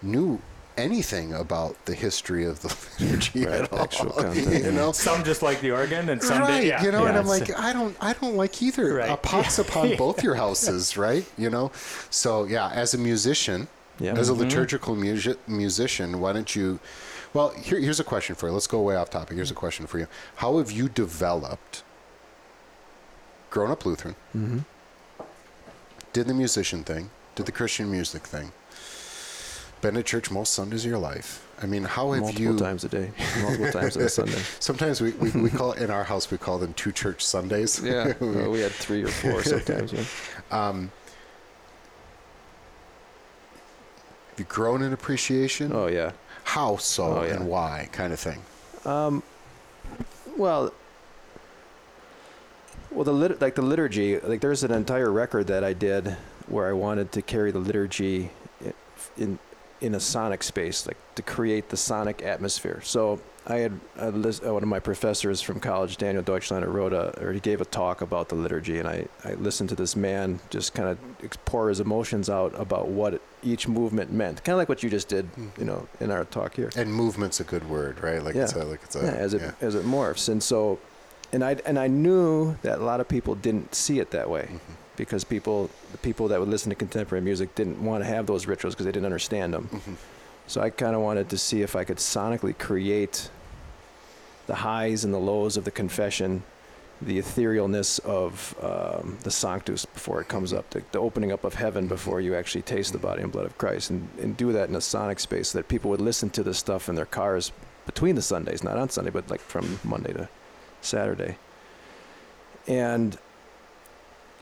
knew anything about the history of the liturgy Right, at all. actual content, you know, Some just like the organ, and some right? did, yeah. you know, yeah, and I'm like, I don't, I don't like either. Right. A pox upon both your houses, right? You know, so yeah, as a musician, Yeah. as a Mm-hmm. liturgical music, musician, why don't you? Well, here, here's a question for you. Let's go way off topic. Here's a question for you. How have you developed? Grown up Lutheran, hmm did the musician thing, did the Christian music thing, been at church most Sundays of your life. I mean, how have Multiple you? Multiple times a day, multiple times on a Sunday. Sometimes we, we, we call in our house we call them two church Sundays. Yeah, well, we had three or four sometimes. Yeah. Um, have you grown in appreciation? Oh yeah. How so Oh, yeah. and why, kind of thing. Um, well, well, the lit- like the liturgy, like there's an entire record that I did where I wanted to carry the liturgy in in a sonic space, like to create the sonic atmosphere. So I had I uh, one of my professors from college, Daniel Deutschlander, wrote a or he gave a talk about the liturgy, and I I listened to this man just kind of pour his emotions out about what each movement meant, kind of like what you just did, you know, in our talk here. And movement's a good word, right? Like it's Yeah. a, like it's a, yeah, as it yeah. as it morphs, and so, and I and I knew that a lot of people didn't see it that way, Mhm. Because people the people that would listen to contemporary music didn't want to have those rituals because they didn't understand them. Mhm. So I kind of wanted to see if I could sonically create the highs and the lows of the confession, the etherealness of um, the Sanctus before it comes up, the, the opening up of heaven before you actually taste the body and blood of Christ, and, and do that in a sonic space so that people would listen to this stuff in their cars between the Sundays, not on Sunday, but like from Monday to Saturday. And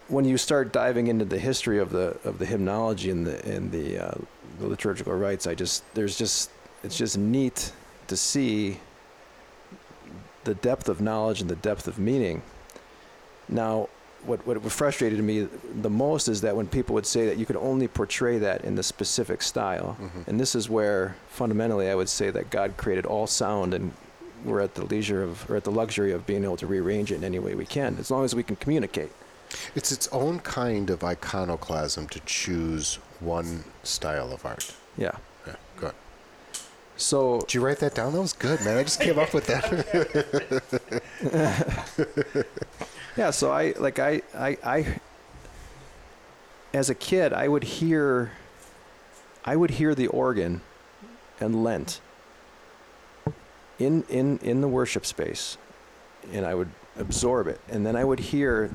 when you start diving into the history of the of the hymnology and the and the, uh, the liturgical rites, I just there's just it's just neat to see the depth of knowledge and the depth of meaning. Now, what what frustrated me the most is that when people would say that you could only portray that in the specific style, Mhm. and this is where fundamentally I would say that God created all sound and we're at the leisure of or at the luxury of being able to rearrange it in any way we can, as long as we can communicate. It's its own kind of iconoclasm to choose one style of art. Yeah. Yeah, good. So Did you write that down? That was good, man. I just came up with that. yeah, so I like I I I as a kid I would hear I would hear the organ and Lent in in in the worship space and I would absorb it and then I would hear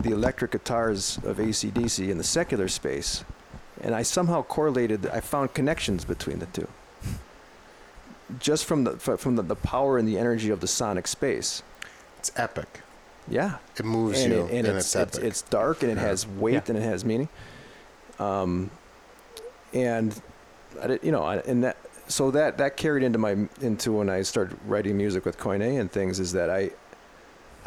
the electric guitars of ACDC in the secular space and I somehow correlated I found connections between the two just from the from the, the power and the energy of the sonic space it's epic. yeah It moves and, you, it, and, it's, it's, it's epic. it's dark and it Yeah. has weight Yeah. and it has meaning. um, and I did, you know, I, and that so that that carried into my into when I started writing music with Koine and things is that I.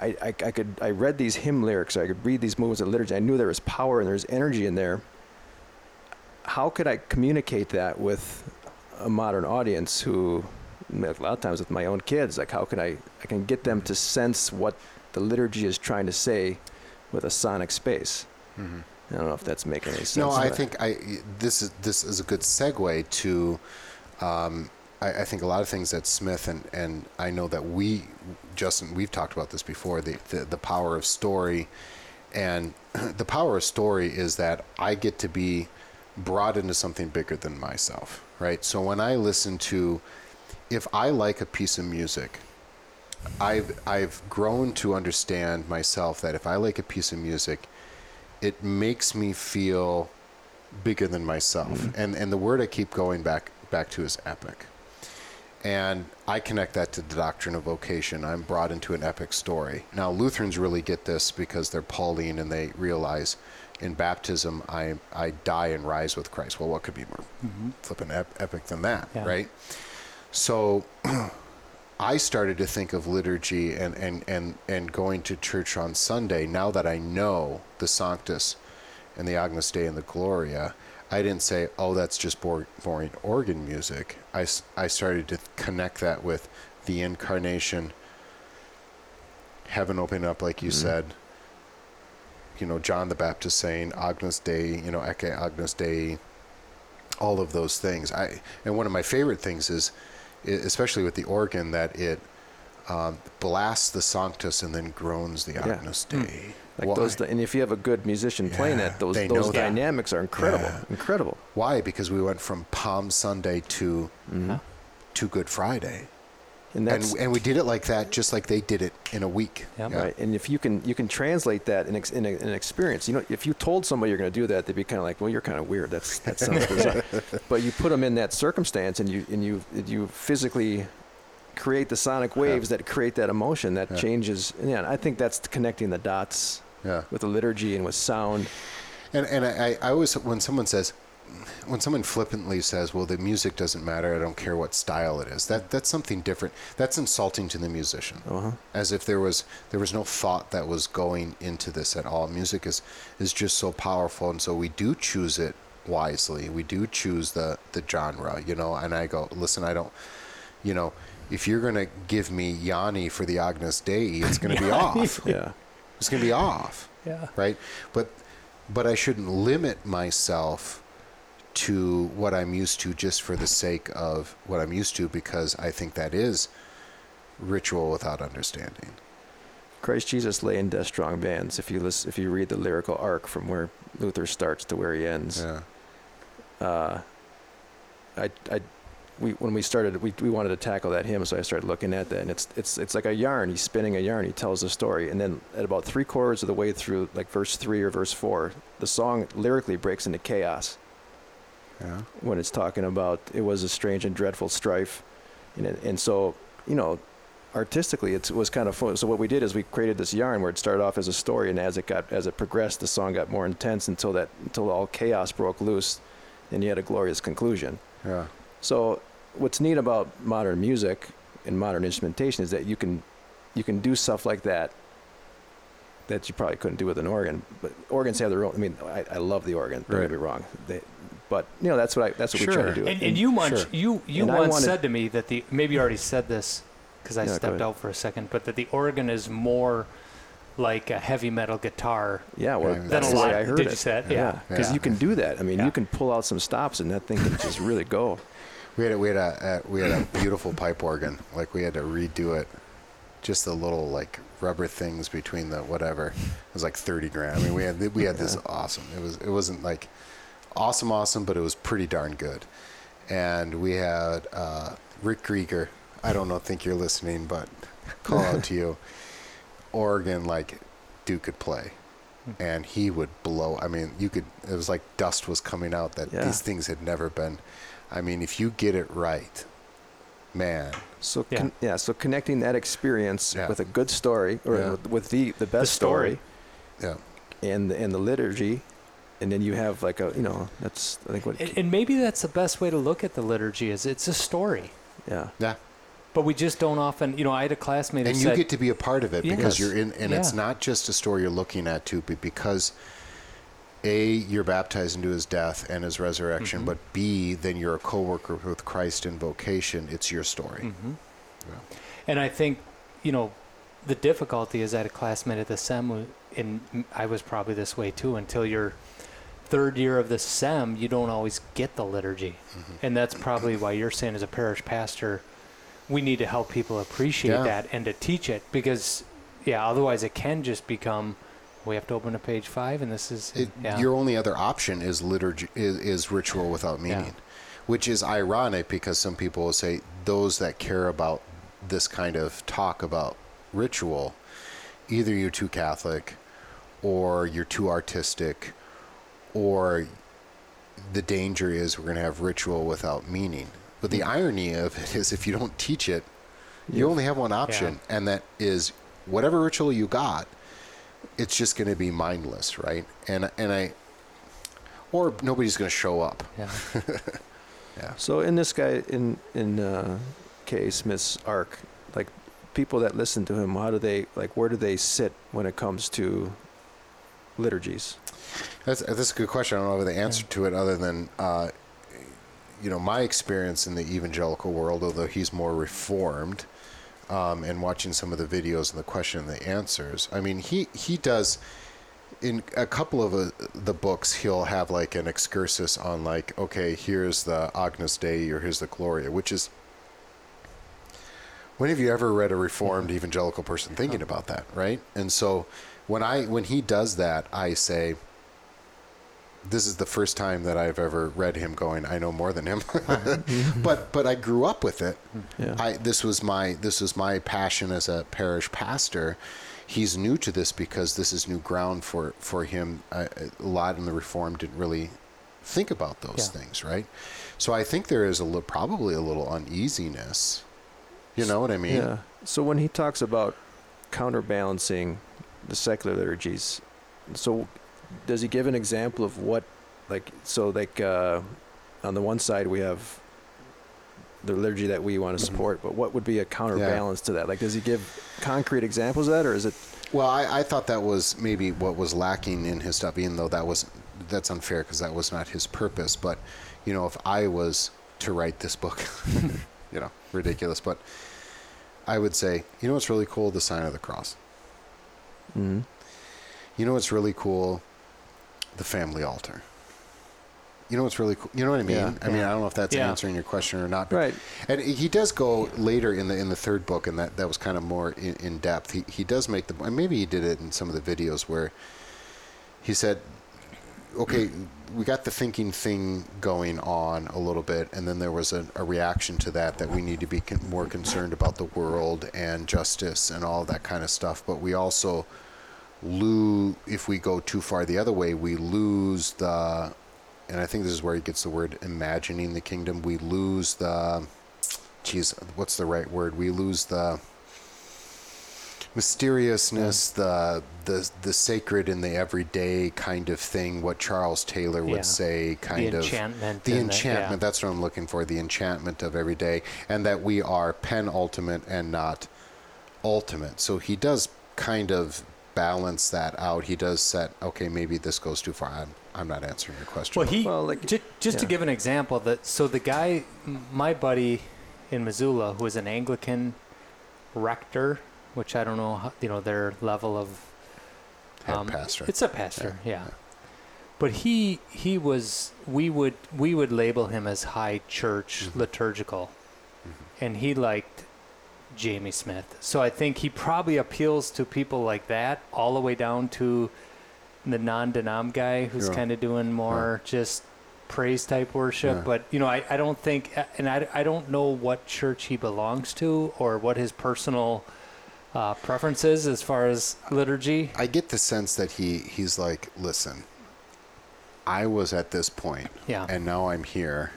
I, I, I could I read these hymn lyrics I could read these movements of liturgy I knew there was power and there's energy in there how could I communicate that with a modern audience who a lot of times with my own kids like how can I I can get them to sense what the liturgy is trying to say with a sonic space Mm-hmm. I don't know if that's making any sense No, I think I this is this is a good segue to. Um, I, I think a lot of things that Smith and, and I know that we, Justin, we've talked about this before. The the, the power of story, and the power of story is that I get to be brought into something bigger than myself, right? So when I listen to, if I like a piece of music, I've I've grown to understand myself that if I like a piece of music, it makes me feel bigger than myself. Mm-hmm. And and the word I keep going back back to is epic. And I connect that to the doctrine of vocation. I'm brought into an epic story. Now Lutherans really get this because they're Pauline and they realize in baptism I I die and rise with Christ. Well, what could be more mm-hmm. flipping ep- epic than that, Yeah. right? So I started to think of liturgy and, and, and, and going to church on Sunday now that I know the Sanctus and the Agnus Dei and the Gloria. I didn't say, oh, that's just boring organ music. I, I started to connect that with the incarnation, heaven opening up, like you said. You know, John the Baptist saying, Agnus Dei, you know, Ecce Agnus Dei, all of those things. I and one of my favorite things is, especially with the organ, that it um, blasts the Sanctus and then groans the Yeah. Agnus Dei. Like Why? those and if you have a good musician playing it, those those know that. dynamics are incredible Yeah. incredible Why? Because we went from Palm Sunday to Mm-hmm. to Good Friday, and that's and and we did it like that, just like they did it in a week. Yep. Right, and if you can you can translate that in, ex, in, a, in an experience, you know, if you told somebody you're going to do that, they'd be kind of like, well, you're kind of weird. That's that sounds bizarre. but you put them in that circumstance, and you and you you physically create the sonic waves that create that emotion that Yeah. changes. Yeah, I think that's connecting the dots Yeah. with the liturgy and with sound. And and I, I always when someone says when someone flippantly says, "Well, the music doesn't matter. I don't care what style it is." That that's something different. That's insulting to the musician. Uh-huh. As if there was there was no thought that was going into this at all. Music is is just so powerful, and so we do choose it wisely. We do choose the the genre, you know. And I go, listen, I don't, you know, if you're gonna give me Yanni for the Agnus Dei, it's gonna be off. Yeah, It's gonna be off Yeah. right? But but I shouldn't limit myself to what I'm used to just for the sake of what I'm used to because I think that is ritual without understanding. Christ Jesus lay in death strong bands. If you listen, if you read the lyrical arc from where Luther starts to where he ends, Yeah. uh, I, I, we when we started, we, we wanted to tackle that hymn, so I started looking at that, and it's it's it's like a yarn. He's spinning a yarn. He tells a story, and then at about three quarters of the way through, like verse three or verse four, the song lyrically breaks into chaos Yeah. when it's talking about it was a strange and dreadful strife, and it, and so you know, artistically it's, it was kind of fun. So what we did is we created this yarn where it started off as a story, and as it got as it progressed, the song got more intense until that until all chaos broke loose, and you had a glorious conclusion. Yeah. So what's neat about modern music and modern instrumentation is that you can you can do stuff like that that you probably couldn't do with an organ. But organs have their own. I mean, I, I love the organ. Don't Right. get me wrong. They, but you know that's what I that's what we try to do. And, and you once Sure. you you And once wanted- said to me that the maybe you already said this because I Yeah, stepped out for a second, but that the organ is more like a heavy metal guitar Yeah, well, Yeah, that's a the way lot. I heard Did it. you say it? Yeah. because Yeah. you can do that. I mean, Yeah. you can pull out some stops, and that thing can just really go. We had a, we had a, a we had a beautiful pipe organ. Like we had to redo it. Just the little like rubber things between the whatever. It was like thirty grand. I mean, we had we had this awesome. It was it wasn't like awesome awesome, but it was pretty darn good. And we had uh, Rick Grieger. I don't know. Think you're listening, but call out to you. Organ like Duke could play. And he would blow. I mean, you could. It was like dust was coming out. That Yeah. these things had never been. I mean, if you get it right, man. So Yeah. con- yeah, so connecting that experience Yeah. with a good story, or Yeah. with, with the the best story. story, Yeah. and and the liturgy, and then you have like a you know that's I think what And, and maybe that's the best way to look at the liturgy is it's a story. yeah Yeah. But we just don't often, you know, I had a classmate who and you said, get to be a part of it Yes. because you're in and it's not just a story you're looking at too but because a you're baptized into his death and his resurrection Mhm. but b then you're a co-worker with christ in vocation it's your story Mhm. Yeah. And I think, you know, the difficulty is that a classmate at the SEM, and I was probably this way too, until your third year of the SEM, you don't always get the liturgy. Mm-hmm. And that's probably why you're saying, as a parish pastor, we need to help people appreciate Yeah. that and to teach it because, yeah, otherwise it can just become we have to open to page five and this is, It, yeah. Your only other option is liturgy is, is ritual without Yeah. meaning, which is ironic because some people will say those that care about this kind of talk about ritual, either you're too Catholic, or you're too artistic, or the danger is we're going to have ritual without meaning. But the mm. irony of it is, if you don't teach it, you only have one option, and that is whatever ritual you got, it's just going to be mindless, right? And and I, or nobody's going to show up. yeah. Yeah. So in this guy in in uh, K. Smith's arc, like people that listen to him, how do they like? Where do they sit when it comes to liturgies? That's that's a good question. I don't know the answer to it other than, uh, you know, my experience in the evangelical world, although he's more reformed, um, and watching some of the videos and the question and the answers. I mean, he he does. In a couple of uh, the books, he'll have like an excursus on like, okay, here's the Agnus Dei or here's the Gloria, which is. When have you ever read a reformed evangelical person thinking about that, right? And so, when I when he does that, I say, this is the first time that I've ever read him going, I know more than him. but but I grew up with it. Yeah. I this was my this was my passion as a parish pastor. He's new to this because this is new ground for for him. Uh, a lot in the reform didn't really think about those Yeah. things, right? So I think there is a li- probably a little uneasiness. You know what I mean? Yeah. So when he talks about counterbalancing the secular liturgies, so does he give an example of what, like, so like uh, on the one side we have the liturgy that we want to Mm-hmm. support, but what would be a counterbalance to that? Like, does he give concrete examples of that, or is it? Well, I, I thought that was maybe what was lacking in his stuff, even though that was that's unfair because that was not his purpose. But you know, if I was to write this book, you know, ridiculous, but I would say, you know, what's really cool? The sign of the cross. Mm-hmm. You know, what's really cool? The family altar. You know what's really cool? You know what I mean? Yeah. I mean, Yeah. I don't know if that's Yeah. answering your question or not. but- Right. and he does go later in the in the third book, and that, that was kind of more in, in depth. He he does make the maybe he did it in some of the videos where he said, "Okay, we got the thinking thing going on a little bit, and then there was a, a reaction to that that we need to be con- more concerned about the world and justice and all that kind of stuff. But we also lose if we go too far the other way, we lose the." And I think this is where he gets the word imagining the kingdom. We lose the geez, what's the right word? We lose the mysteriousness, the the the sacred in the everyday kind of thing. What Charles Taylor would Yeah. say, kind the of enchantment. the enchantment. yeah. That's what I'm looking for. The enchantment of every day, and that we are penultimate and not ultimate. So he does kind of balance that out. He does set. Okay, maybe this goes too far. I'm, I'm not answering your question. Well, he Well, like- ju- just to give an example that so the guy, my buddy in Missoula, who is an Anglican rector, which I don't know, how, you know, their level of Head pastor. It's a pastor, yeah. But he he was we would we would label him as high church Mhm. liturgical, Mm-hmm. and he liked Jamie Smith. So I think he probably appeals to people like that, all the way down to the non-denom guy who's Yeah. kind of doing more just praise type worship. Yeah. But you know, I, I don't think, and I, I don't know what church he belongs to or what his personal uh, preferences as far as liturgy. I get the sense that he he's like, listen, I was at this point, Yeah. and now I'm here.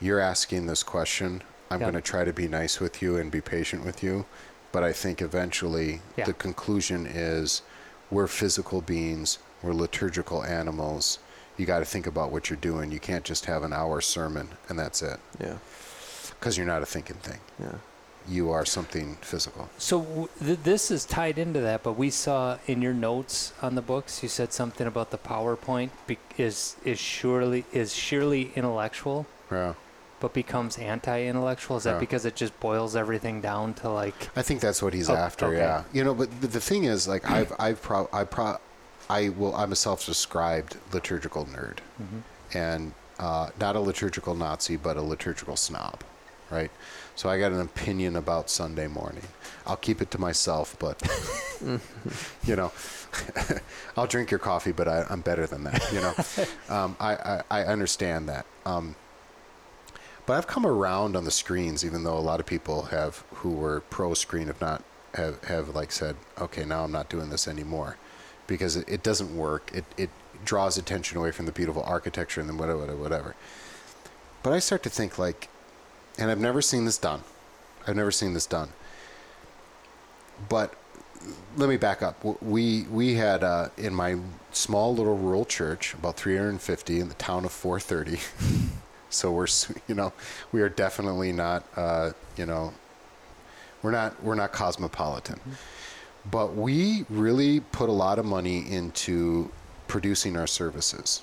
You're asking this question. I'm Yeah. going to try to be nice with you and be patient with you, but I think eventually Yeah. the conclusion is we're physical beings, we're liturgical animals. you got to think about what you're doing. You can't just have an hour sermon and that's it, Yeah. because you're not a thinking thing. Yeah. You are something physical. So w- th- this is tied into that, but we saw in your notes on the books, you said something about the PowerPoint be- is is surely is surely intellectual, Yeah. But becomes anti-intellectual. Is that Yeah. because it just boils everything down to like? I think that's what he's Oh, after. okay. Yeah, you know, but the, the thing is, like, I've, I've pro, I pro, I will, I'm a self-described liturgical nerd, and uh, not a liturgical Nazi, but a liturgical snob, right? So I got an opinion about Sunday morning. I'll keep it to myself, but you know, I'll drink your coffee, but I, I'm better than that. You know, um, I, I, I understand that. Um, but I've come around on the screens, even though a lot of people have who were pro screen have not have, have like said, okay, now I'm not doing this anymore, because it, it doesn't work. It it draws attention away from the beautiful architecture and then whatever whatever whatever. But I start to think like, and I've never seen this done. I've never seen this done. But let me back up. We we had uh, in my small little rural church about 350 in the town of 430. so we're you know we are definitely not uh, you know we're not we're not cosmopolitan. But we really put a lot of money into producing our services.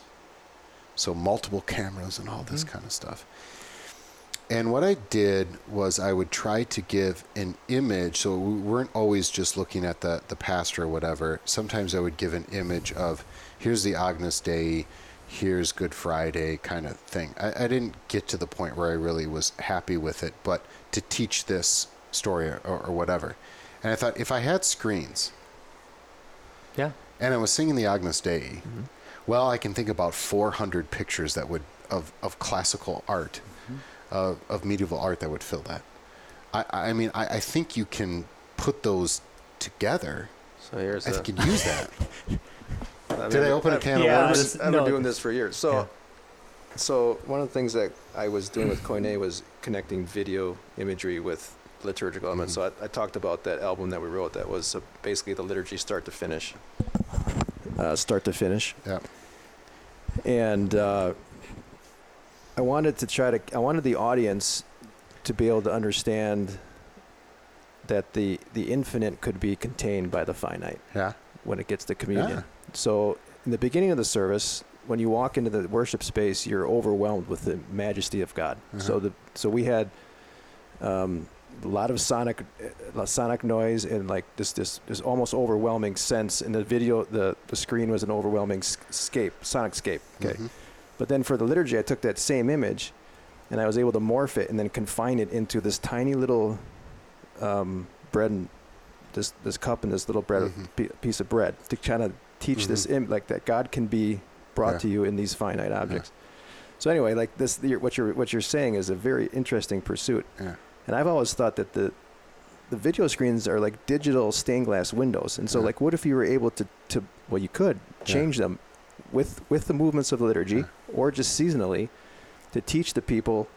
So multiple cameras and all this kind of stuff. And what I did was I would try to give an image. So we weren't always just looking at the, the pastor or whatever. Sometimes I would give an image of here's the Agnus Dei, here's Good Friday kind of thing. I, I didn't get to the point where I really was happy with it, but to teach this story or, or whatever. And I thought if I had screens Yeah. and I was singing the Agnus Dei, mm-hmm. well, I can think about 400 pictures that would of, of classical art, mm-hmm. of, of medieval art that would fill that. I, I mean, I, I think you can put those together. So here's I a, can use that. I Did I open a I've- can Yeah, of worms? this- I've been no. doing this for years. So, Yeah. so one of the things that I was doing with Koine was connecting video imagery with liturgical elements. So I, I talked about that album that we wrote that was uh, basically the liturgy start to finish. Uh, start to finish. Yeah. And uh, I wanted to try to, I wanted the audience to be able to understand that the, the infinite could be contained by the finite Yeah. when it gets to communion. Yeah. So, in the beginning of the service, when you walk into the worship space, you're overwhelmed with the majesty of God. So Uh-huh. the so we had um, a lot of sonic uh, sonic noise and like this this this almost overwhelming sense. In the video, the the screen was an overwhelming scape, sonic scape. Okay, Mhm. but then for the liturgy, I took that same image, and I was able to morph it and then confine it into this tiny little um, bread and this this cup and this little bread Mhm. pi- piece of bread to kind of teach this mm-hmm. Im- like that God can be brought Yeah. to you in these finite objects. So anyway, like this, what you're what you're saying is a very interesting pursuit, Yeah. and I've always thought that the the video screens are like digital stained glass windows, and so Yeah. like, what if you were able to to well, you could change them with with the movements of the liturgy, Yeah. or just seasonally, to teach the people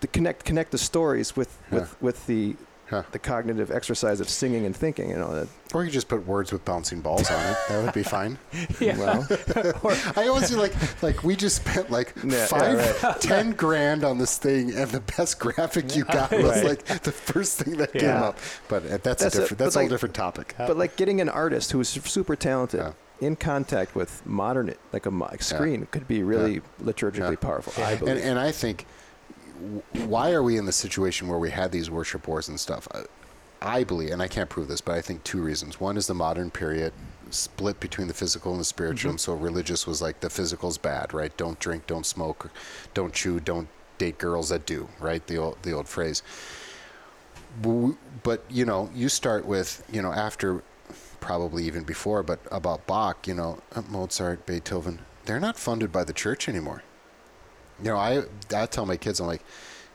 to connect connect the stories with Yeah. with with the Yeah. the cognitive exercise of singing and thinking. You know that. Or you just put words with bouncing balls on it. That would be fine. Yeah. Well, I always feel like like we just spent like Yeah, yeah, five, ten grand on this thing, and the best graphic you got was Right. like the first thing that came up. But uh, that's, That's a a- different. but that's a whole like- different topic. but like getting an artist who's super talented Yeah. in contact with modern like a mo- screen could be really liturgically Yeah. powerful. Yeah. I and believe. and I think w- why are we in the situation where we had these worship wars and stuff? Uh, I believe, and I can't prove this, but I think two reasons. One is the modern period split between the physical and the spiritual. And so religious was like the physical's bad, right? Don't drink, don't smoke, don't chew, don't date girls that do, right? The old the old phrase. But you know, you start with you know after probably even before, but about Bach, you know, Mozart, Beethoven, they're not funded by the church anymore. You know, I I tell my kids, I'm like,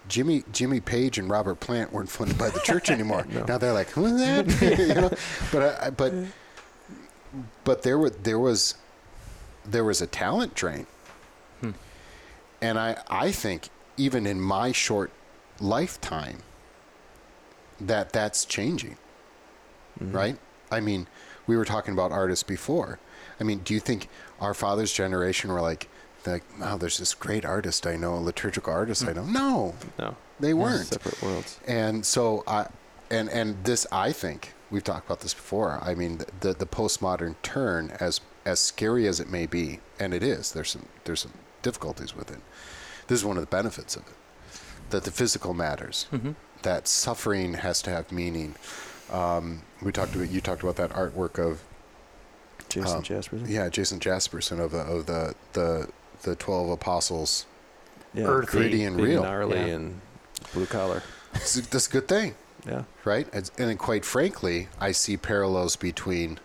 Jimmy Jimmy Page and Robert Plant weren't funded by the church anymore. Now they're like, who's that? you know, but I, but but there was there was there was a talent drain, hmm. and I I think even in my short lifetime that that's changing, mm-hmm. right? I mean, we were talking about artists before. I mean, do you think our father's generation were like, like, wow, there's this great artist I know, a liturgical artist I know? No, No, they weren't. separate worlds. And so I, and and this I think we've talked about this before. I mean, the the postmodern turn, as as scary as it may be, and it is. There's some there's some difficulties with it. This is one of the benefits of it, that the physical matters, that suffering has to have meaning. Um, we talked about you talked about that artwork of Jason Um, Jasperson. yeah Jason Jasperson of the of the the the twelve apostles, yeah. Earthy. gritty and real. gnarly Yeah. and blue collar. It's, that's a good thing. Yeah. right? And, and quite frankly, I see parallels between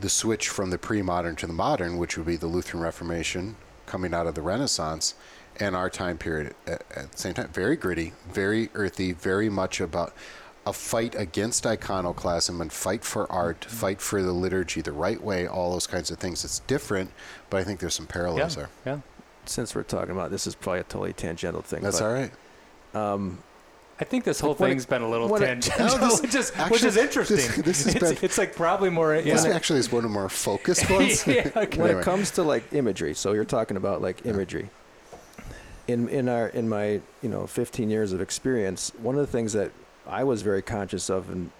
the switch from the pre-modern to the modern, which would be the Lutheran Reformation coming out of the Renaissance, and our time period at, at the same time. Very gritty, very earthy, very much about a fight against iconoclasm and fight for art, fight for the liturgy the right way, all those kinds of things. It's different, but I think there's some Yeah. parallels there. Yeah. Since we're talking about this, is probably a totally tangential thing. That's but, all right. Um, I think this whole when it- thing's been a little when it- tangential, No, this- which is which is interesting. this- this has it's, been- it's like probably more. Yeah. This actually is one of more focused ones. yeah, okay. when Anyway. it comes to like imagery, so you're talking about like imagery. In in our in my you know 15 years of experience, one of the things that I was very conscious of and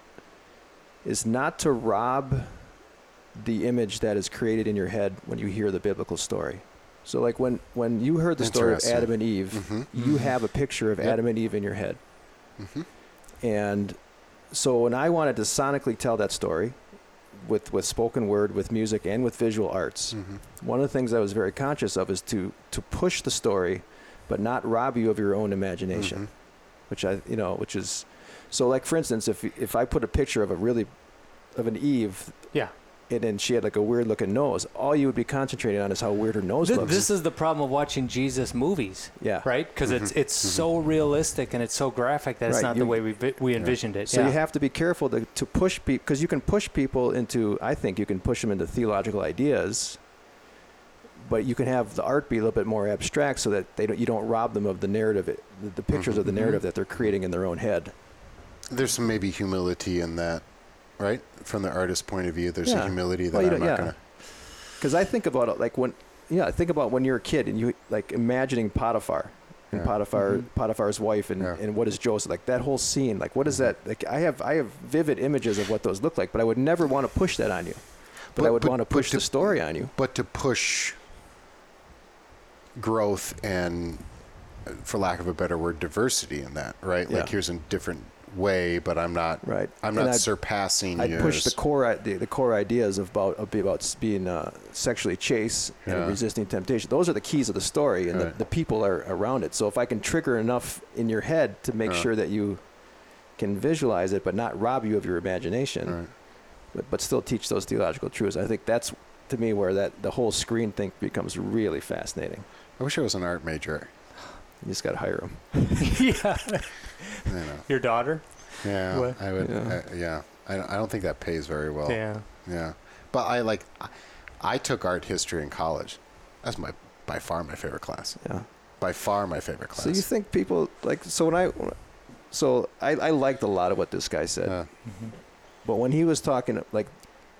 is not to rob the image that is created in your head when you hear the biblical story. So like when when you heard the story of Adam and Eve, hmm you Mhm. have a picture of Yep. Adam and Eve in your head. hmm And so when I wanted to sonically tell that story with with spoken word, with music and with visual arts, hmm one of the things I was very conscious of is to to push the story, but not rob you of your own imagination, Mhm. which I you know which is so like for instance if if I put a picture of a really of an Eve yeah. and then she had like a weird looking nose, all you would be concentrating on is how weird her nose Th- looks. this is the problem of watching Jesus movies, yeah. right? Because it's it's so realistic and it's so graphic that it's not you- the way we vi- we envisioned it. So yeah. you have to be careful to, to push people because you can push people into. I think you can push them into theological ideas, but you can have the art be a little bit more abstract so that they don't you don't rob them of the narrative, the, the pictures of the Mhm. narrative that they're creating in their own head. There's some maybe humility in that, right? From the artist's point of view, there's Yeah. a humility that Well, I'm don't- yeah. gonna. Because I think about it like when, yeah, think about when you're a kid and you like imagining Potiphar. And Yeah. Potiphar, Mhm. Potiphar's wife, and, Yeah. and what is Joseph like? That whole scene, like, what is that? Like, I have, I have vivid images of what those look like, but I would never want to push that on you. But, I would but- want to push to- the story on you. But to push growth and, for lack of a better word, diversity in that, right? Like here's a different way, but I'm not. Right. I'm not I'd- surpassing I'd yours. push the core i- the, the core ideas about about being uh, sexually chaste Yeah. and resisting temptation. Those are the keys of the story, and Right. the, the people are around it. So if I can trigger enough in your head to make Yeah. sure that you can visualize it, but not rob you of your imagination, Right. but, but still teach those theological truths, I think that's to me where that the whole screen thing becomes really fascinating. I wish I was an art major. You just got to hire them. yeah. You know. Your daughter. Yeah, What? I would. Yeah. Uh, yeah, I, don't- I don't think that pays very well. Yeah. Yeah, but I like. I, I took art history in college. That's my by far my favorite class. Yeah. By far my favorite class. So you think people like so when I so I, I liked a lot of what this guy said. Yeah. Mhm. But when he was talking, like,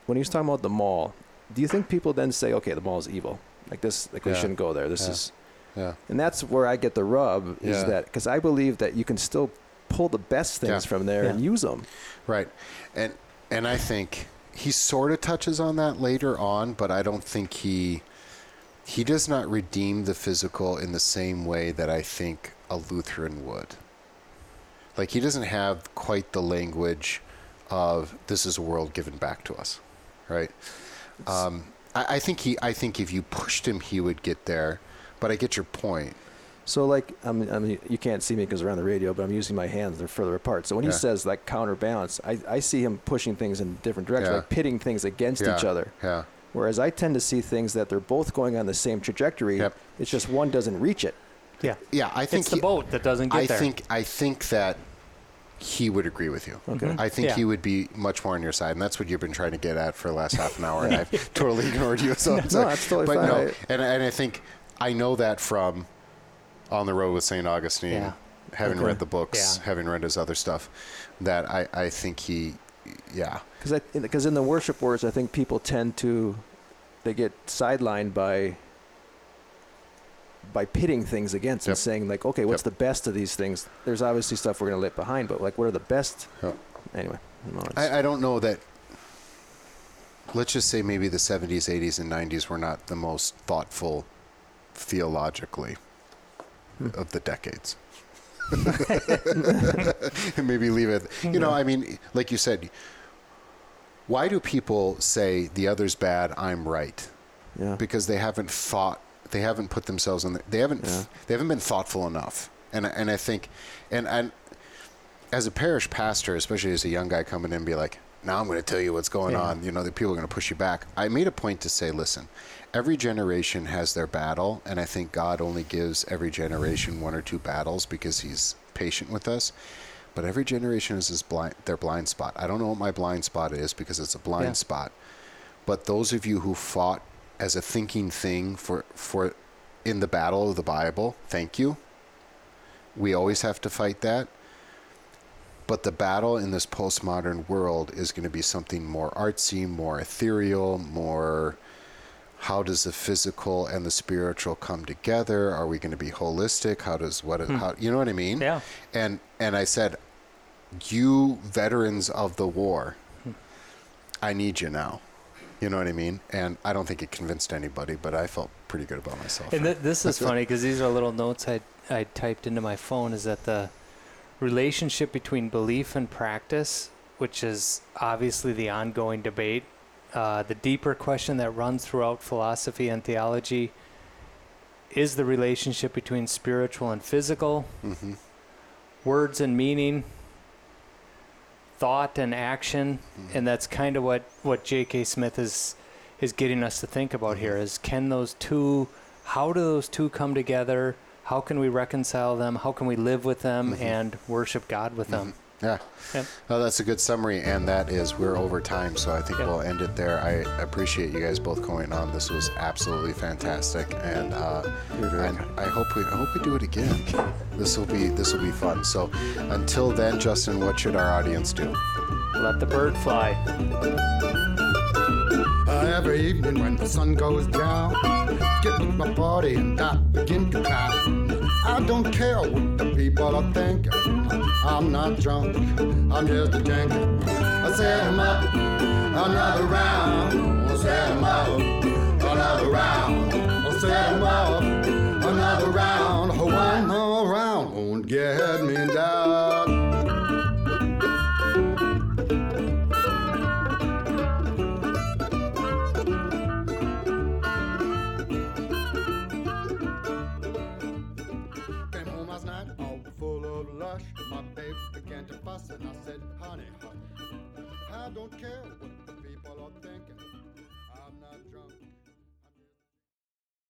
when he was talking about the mall, do you think people then say, "Okay, the mall is evil. Like this, like we shouldn't go there. This Yeah. is," yeah. and that's where I get the rub is Yeah. that because I believe that you can still pull the best things Yeah. from there and use them. Right, and and I think he sort of touches on that later on, but I don't think he he does not redeem the physical in the same way that I think a Lutheran would. Like he doesn't have quite the language of this is a world given back to us, right? Um, I, I think he I think if you pushed him, he would get there. But I get your point. So like I'm, I mean, you can't see me because we're on the radio, but I'm using my hands; they're further apart. So when Yeah. he says like counterbalance, I, I see him pushing things in different directions, Yeah. like pitting things against Yeah. each other. Yeah. Whereas I tend to see things that they're both going on the same trajectory. Yep. It's just one doesn't reach it. Yeah. Yeah, I think It's the he- boat that doesn't get I there. think I think that he would agree with you. Okay. I think Yeah. he would be much more on your side, and that's what you've been trying to get at for the last half an hour, and I've totally ignored you. So it's No, like- that's totally but fine. no, and and I think I know that from on the road with Saint Augustine, Yeah. having Okay. read the books, Yeah. having read his other stuff, that I I think he, yeah, Because in the worship wars, I think people tend to they get sidelined by by pitting things against Yep. and saying like, okay, what's Yep. the best of these things? There's obviously stuff we're gonna let behind, but like, what are the best? Yep. Anyway, I, I don't know that. Let's just say maybe the 70s, 80s, and 90s were not the most thoughtful theologically hmm. of the decades. maybe leave it. You know, I mean, like you said, why do people say the other's bad, I'm right? yeah, because they haven't thought they haven't put themselves in the, they haven't Yeah. they haven't been thoughtful enough and I- and I think and and as a parish pastor especially as a young guy coming in and be like now I'm going to tell you what's going Yeah. on you know the people are going to push you back I made a point to say listen every generation has their battle and I think God only gives every generation one or two battles because he's patient with us but every generation has his blind their blind spot I don't know what my blind spot is because it's a blind Yeah. spot but those of you who fought as a thinking thing for for in the battle of the Bible, thank you. We always have to fight that. But the battle in this postmodern world is going to be something more artsy, more ethereal, more how does the physical and the spiritual come together? Are we going to be holistic? How does what hmm. how you know what I mean? Yeah. And and I said you veterans of the war, I need you now. You know what I mean? And I don't think it convinced anybody, but I felt pretty good about myself. And th- this is funny because these are little notes I I typed into my phone. Is that the relationship between belief and practice, which is obviously the ongoing debate, uh, the deeper question that runs throughout philosophy and theology is the relationship between spiritual and physical, hmm words and meaning, thought and action, Mm-hmm. and that's kind of what what J.K. Smith is is getting us to think about here. Is can those two? How do those two come together? How can we reconcile them? How can we live with them Mhm. and worship God with them? Yeah. Yep. Well, that's a good summary, and that is we're over time, so I think Yep. we'll end it there. I appreciate you guys both going on. This was absolutely fantastic, and uh, You're and I hope we I hope we do it again. This will be this will be fun. So until then, Justin, what should our audience do? Let the bird fly. Uh, every evening when the sun goes down, get with my party and I begin to cry. I don't care what the people are thinking. I'm not drunk, I'm just a drinking. I set 'em up another round. I set 'em up another round. I set 'em up another round. One more round won't get me down. And I said, honey, hush. I don't care what the people are thinking.